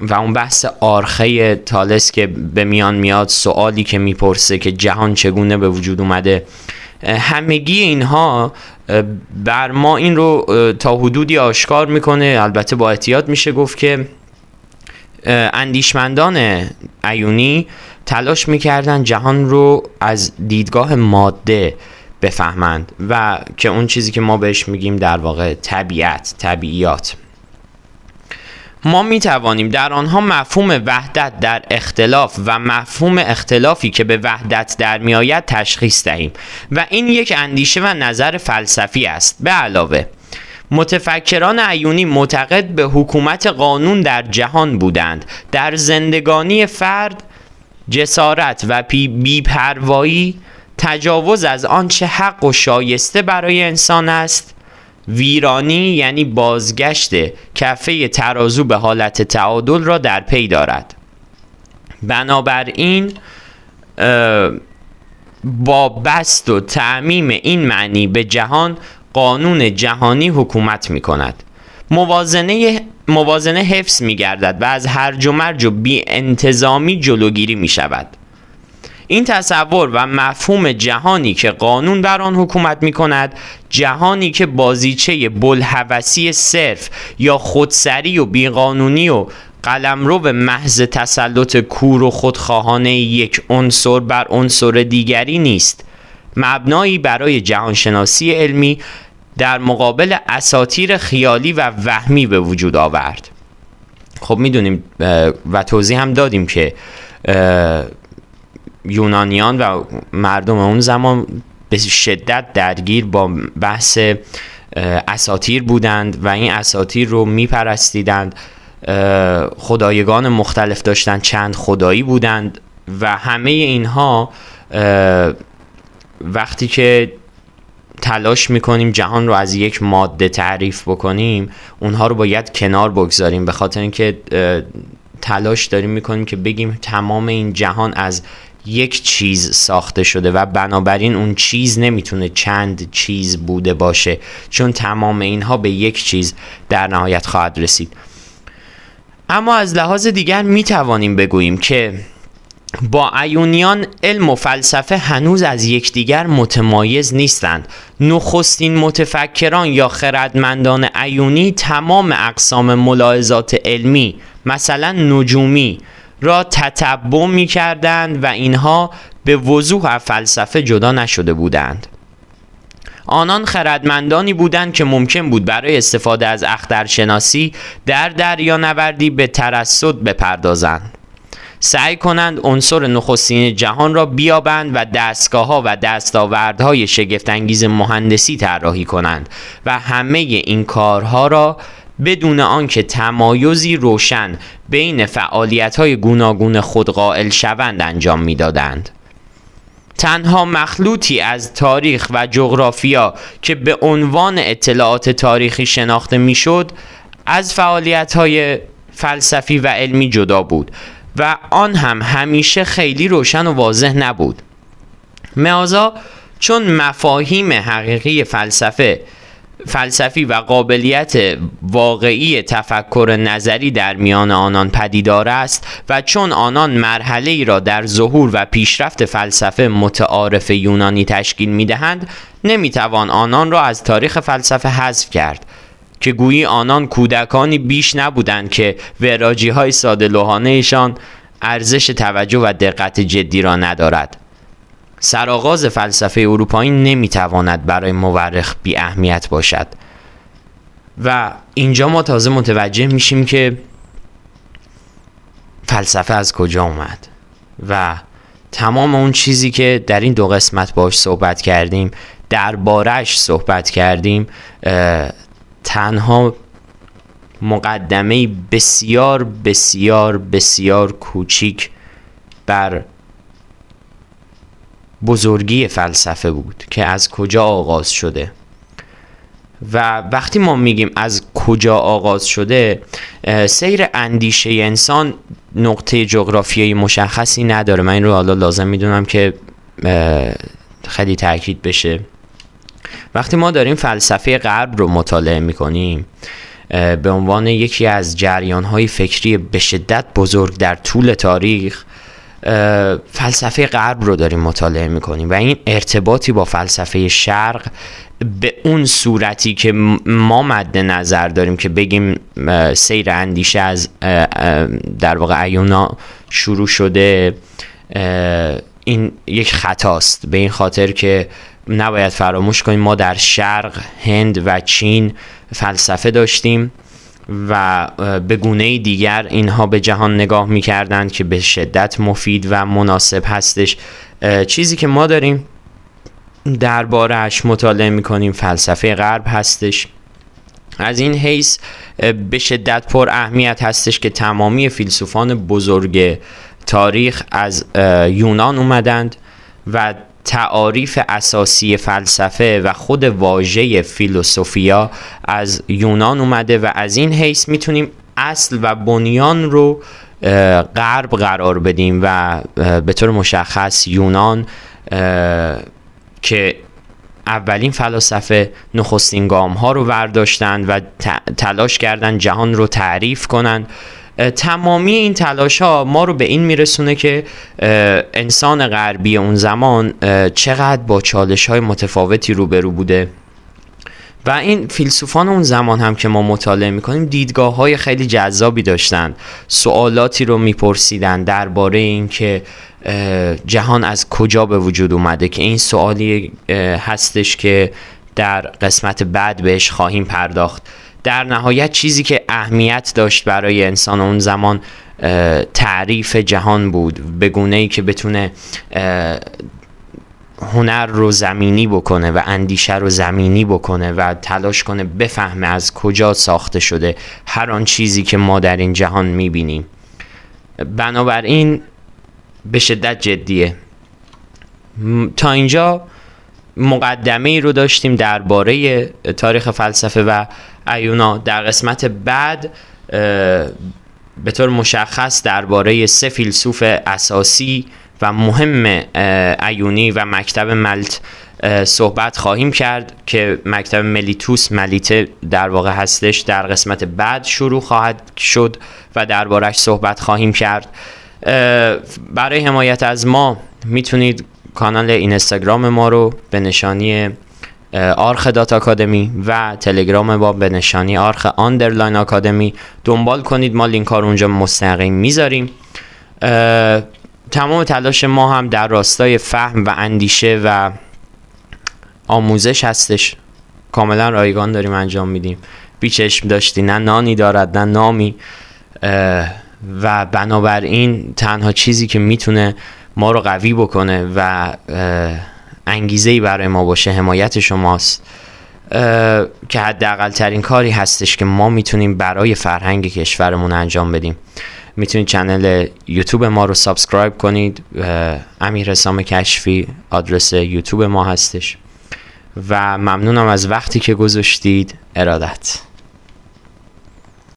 و اون بحث آرخه تالس که به میان میاد سوالی که می‌پرسه که جهان چگونه به وجود اومده همگی اینها بر ما این رو تا حدودی آشکار می‌کنه. البته با احتیاط میشه گفت که اندیشمندان ایونی تلاش می‌کردن جهان رو از دیدگاه ماده بفهمند و که اون چیزی که ما بهش میگیم در واقع طبیعت طبیعیات. ما می توانیم در آنها مفهوم وحدت در اختلاف و مفهوم اختلافی که به وحدت در می آید تشخیص دهیم و این یک اندیشه و نظر فلسفی است. به علاوه متفکران ایونی معتقد به حکومت قانون در جهان بودند. در زندگانی فرد جسارت و بیپروایی تجاوز از آنچه حق و شایسته برای انسان است. ویرانی یعنی بازگشت کفه ترازو به حالت تعادل را در پی دارد. بنابراین با بست و تعمیم این معنی به جهان قانون جهانی حکومت می کند موازنه, موازنه حفظ می گردد و از هرج و مرج و بی انتظامی جلوگیری می شود این تصور و مفهوم جهانی که قانون بر آن حکومت می کند جهانی که بازیچه بلحوثی صرف یا خودسری و بیقانونی و به محض تسلط کور و خودخواهانه یک عنصر بر عنصر دیگری نیست. مبنایی برای جهانشناسی علمی در مقابل اساتیر خیالی و وهمی به وجود آورد. خب می‌دونیم و توضیح هم دادیم که یونانیان و مردم اون زمان به شدت درگیر با بحث اساتیر بودند و این اساتیر رو میپرستیدند. خدایگان مختلف داشتند چند خدایی بودند و همه اینها وقتی که تلاش می‌کنیم جهان رو از یک ماده تعریف بکنیم اونها رو باید کنار بگذاریم. به خاطر اینکه تلاش داریم می‌کنیم که بگیم تمام این جهان از یک چیز ساخته شده و بنابراین اون چیز نمی‌تونه چند چیز بوده باشه چون تمام اینها به یک چیز در نهایت خواهد رسید. اما از لحاظ دیگر می‌توانیم بگوییم که با ایونیان علم و فلسفه هنوز از یکدیگر متمایز نیستند. نخستین متفکران یا خردمندان ایونی تمام اقسام ملاحظات علمی مثلا نجومی را تتبع می کردند و اینها به وضوح از فلسفه جدا نشده بودند. آنان خردمندانی بودند که ممکن بود برای استفاده از اخترشناسی در دریا نوردی به ترسد بپردازند. سعی کنند عنصر نخستین جهان را بیابند و دستگاه ها و دستاوردهای شگفتانگیز مهندسی طراحی کنند و همه این کارها را بدون آنکه تمایزی روشن بین فعالیت های گوناگون خود قائل شوند انجام می‌دادند. تنها مخلوطی از تاریخ و جغرافیا که به عنوان اطلاعات تاریخی شناخته می‌شد از فعالیت های فلسفی و علمی جدا بود و آن هم همیشه خیلی روشن و واضح نبود معاذا چون مفاهیم حقیقی فلسفه فلسفی و قابلیت واقعی تفکر نظری در میان آنان پدیدار است و چون آنان مرحله ای را در ظهور و پیشرفت فلسفه متعارف یونانی تشکیل می دهند نمی توان آنان را از تاریخ فلسفه حذف کرد که گویی آنان کودکانی بیش نبودند که وراجی های ساده ایشان ارزش توجه و دقت جدی را ندارد. سرآغاز فلسفه اروپایی نمی‌تواند برای مورخ بی اهمیت باشد. و اینجا ما تازه متوجه میشیم که فلسفه از کجا اومد و تمام اون چیزی که در این دو قسمت باش صحبت کردیم دربارش صحبت کردیم تنها مقدمه بسیار بسیار بسیار کوچیک بر بزرگی فلسفه بود که از کجا آغاز شده. و وقتی ما میگیم از کجا آغاز شده سیر اندیشه انسان نقطه جغرافیایی مشخصی نداره. من این رو حالا لازم می‌دونم که خیلی تاکید بشه. وقتی ما داریم فلسفه غرب رو مطالعه می‌کنیم به عنوان یکی از جریان های فکری به شدت بزرگ در طول تاریخ فلسفه غرب رو داریم مطالعه می‌کنیم و این ارتباطی با فلسفه شرق به اون صورتی که ما مد نظر داریم که بگیم سیر اندیشه از در واقع ایونا شروع شده این یک خطاست. به این خاطر که نباید فراموش کنیم ما در شرق هند و چین فلسفه داشتیم. و به گونه دیگر اینها به جهان نگاه می‌کردند که به شدت مفید و مناسب هستش. چیزی که ما داریم دربارهش مطالعه می‌کنیم فلسفه غرب هستش. از این حیث به شدت پر اهمیت هستش که تمامی فیلسوفان بزرگ تاریخ از یونان اومدند و تعاریف اساسی فلسفه و خود واژه فیلوسوفیا از یونان اومده و از این حیث می‌تونیم اصل و بنیان رو غرب قرار بدیم و به طور مشخص یونان که اولین فلاسفه نخستین گام ها رو برداشتند و تلاش کردند جهان رو تعریف کنند تمامی این تلاش ها ما رو به این میرسونه که انسان غربی اون زمان چقدر با چالش های متفاوتی روبرو بوده. و این فیلسوفان اون زمان هم که ما مطالعه می‌کنیم دیدگاه های خیلی جذابی داشتن سوالاتی رو میپرسیدن درباره اینکه جهان از کجا به وجود اومده که این سوالی هستش که در قسمت بعد بهش خواهیم پرداخت. در نهایت چیزی که اهمیت داشت برای انسان اون زمان تعریف جهان بود به گونه ای که بتونه هنر رو زمینی بکنه و اندیشه رو زمینی بکنه و تلاش کنه بفهمه از کجا ساخته شده هر آن چیزی که ما در این جهان می‌بینیم. بنابراین به شدت جدیه. تا اینجا مقدمه ای رو داشتیم درباره تاریخ فلسفه و ایونا در قسمت بعد به طور مشخص درباره سه فیلسوف اساسی و مهم ایونی و مکتب ملت صحبت خواهیم کرد که مکتب ملیتوس ملیته در واقع هستش در قسمت بعد شروع خواهد شد و دربارش صحبت خواهیم کرد. برای حمایت از ما می‌تونید کانال اینستاگرام ما رو به نشانی آرخه dot آکادمی و تلگرام ما به نشانی آرخه underline آکادمی دنبال کنید ما لینک ها رو اونجا مستقیم می‌ذاریم. تمام تلاش ما هم در راستای فهم و اندیشه و آموزش هستش. کاملا رایگان داریم انجام میدیم. بی چشم داشتی نه نانی دارد نه نامی. و بنابراین تنها چیزی که می‌تونه ما رو قوی بکنه و انگیزه ای برای ما باشه حمایت شماست. که حداقل ترین کاری هستش که ما می‌تونیم برای فرهنگ کشورمون انجام بدیم. می‌تونید channel یوتیوب ما رو subscribe کنید. امیر حسام کشفی آدرس یوتیوب ما هستش. و ممنونم از وقتی که گذاشتید. ارادت.